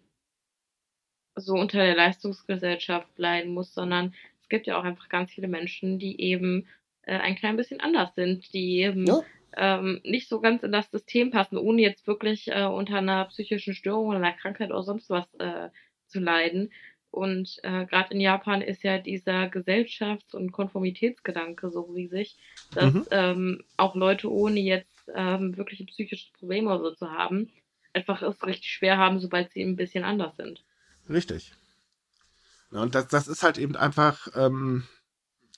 so unter der Leistungsgesellschaft leiden musst, sondern es gibt ja auch einfach ganz viele Menschen, die eben äh, ein klein bisschen anders sind, die eben Ja. ähm, nicht so ganz in das System passen, ohne jetzt wirklich äh, unter einer psychischen Störung oder einer Krankheit oder sonst was äh, zu leiden. Und äh, gerade in Japan ist ja dieser Gesellschafts- und Konformitätsgedanke so riesig, dass Mhm. ähm, auch Leute ohne jetzt ähm, wirkliche psychische Probleme oder so zu haben, einfach es richtig schwer haben, sobald sie ein bisschen anders sind. Richtig. Ja, und das, das ist halt eben einfach, ähm,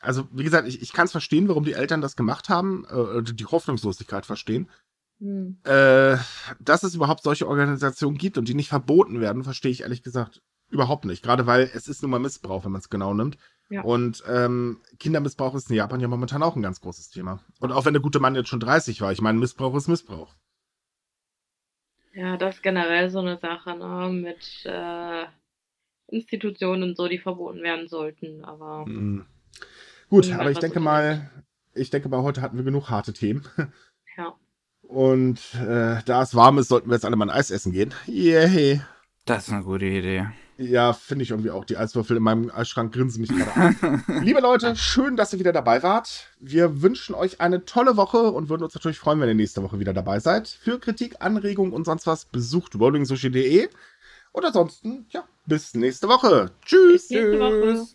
also wie gesagt, ich, ich kann es verstehen, warum die Eltern das gemacht haben, äh, die Hoffnungslosigkeit verstehen. Hm. Äh, dass es überhaupt solche Organisationen gibt und die nicht verboten werden, verstehe ich ehrlich gesagt überhaupt nicht. Gerade weil es ist nun mal Missbrauch, wenn man es genau nimmt. Ja. Und ähm, Kindermissbrauch ist in Japan ja momentan auch ein ganz großes Thema. Und auch wenn der gute Mann jetzt schon 30 war, ich meine, Missbrauch ist Missbrauch. Ja, das ist generell so eine Sache, ne, mit äh, Institutionen und so, die verboten werden sollten, aber Mhm. Gut, Niemand aber ich denke mal, ich denke mal, heute hatten wir genug harte Themen. ja. Und äh, da es warm ist, sollten wir jetzt alle mal ein Eis essen gehen. Yay. Das ist eine gute Idee. Ja, finde ich irgendwie auch. Die Eiswürfel in meinem Eisschrank grinsen mich gerade an. Liebe Leute, schön, dass ihr wieder dabei wart. Wir wünschen euch eine tolle Woche und würden uns natürlich freuen, wenn ihr nächste Woche wieder dabei seid. Für Kritik, Anregungen und sonst was besucht rollingsushi.de. Und ansonsten, ja, bis nächste Woche. Tschüss. Bis nächste Woche.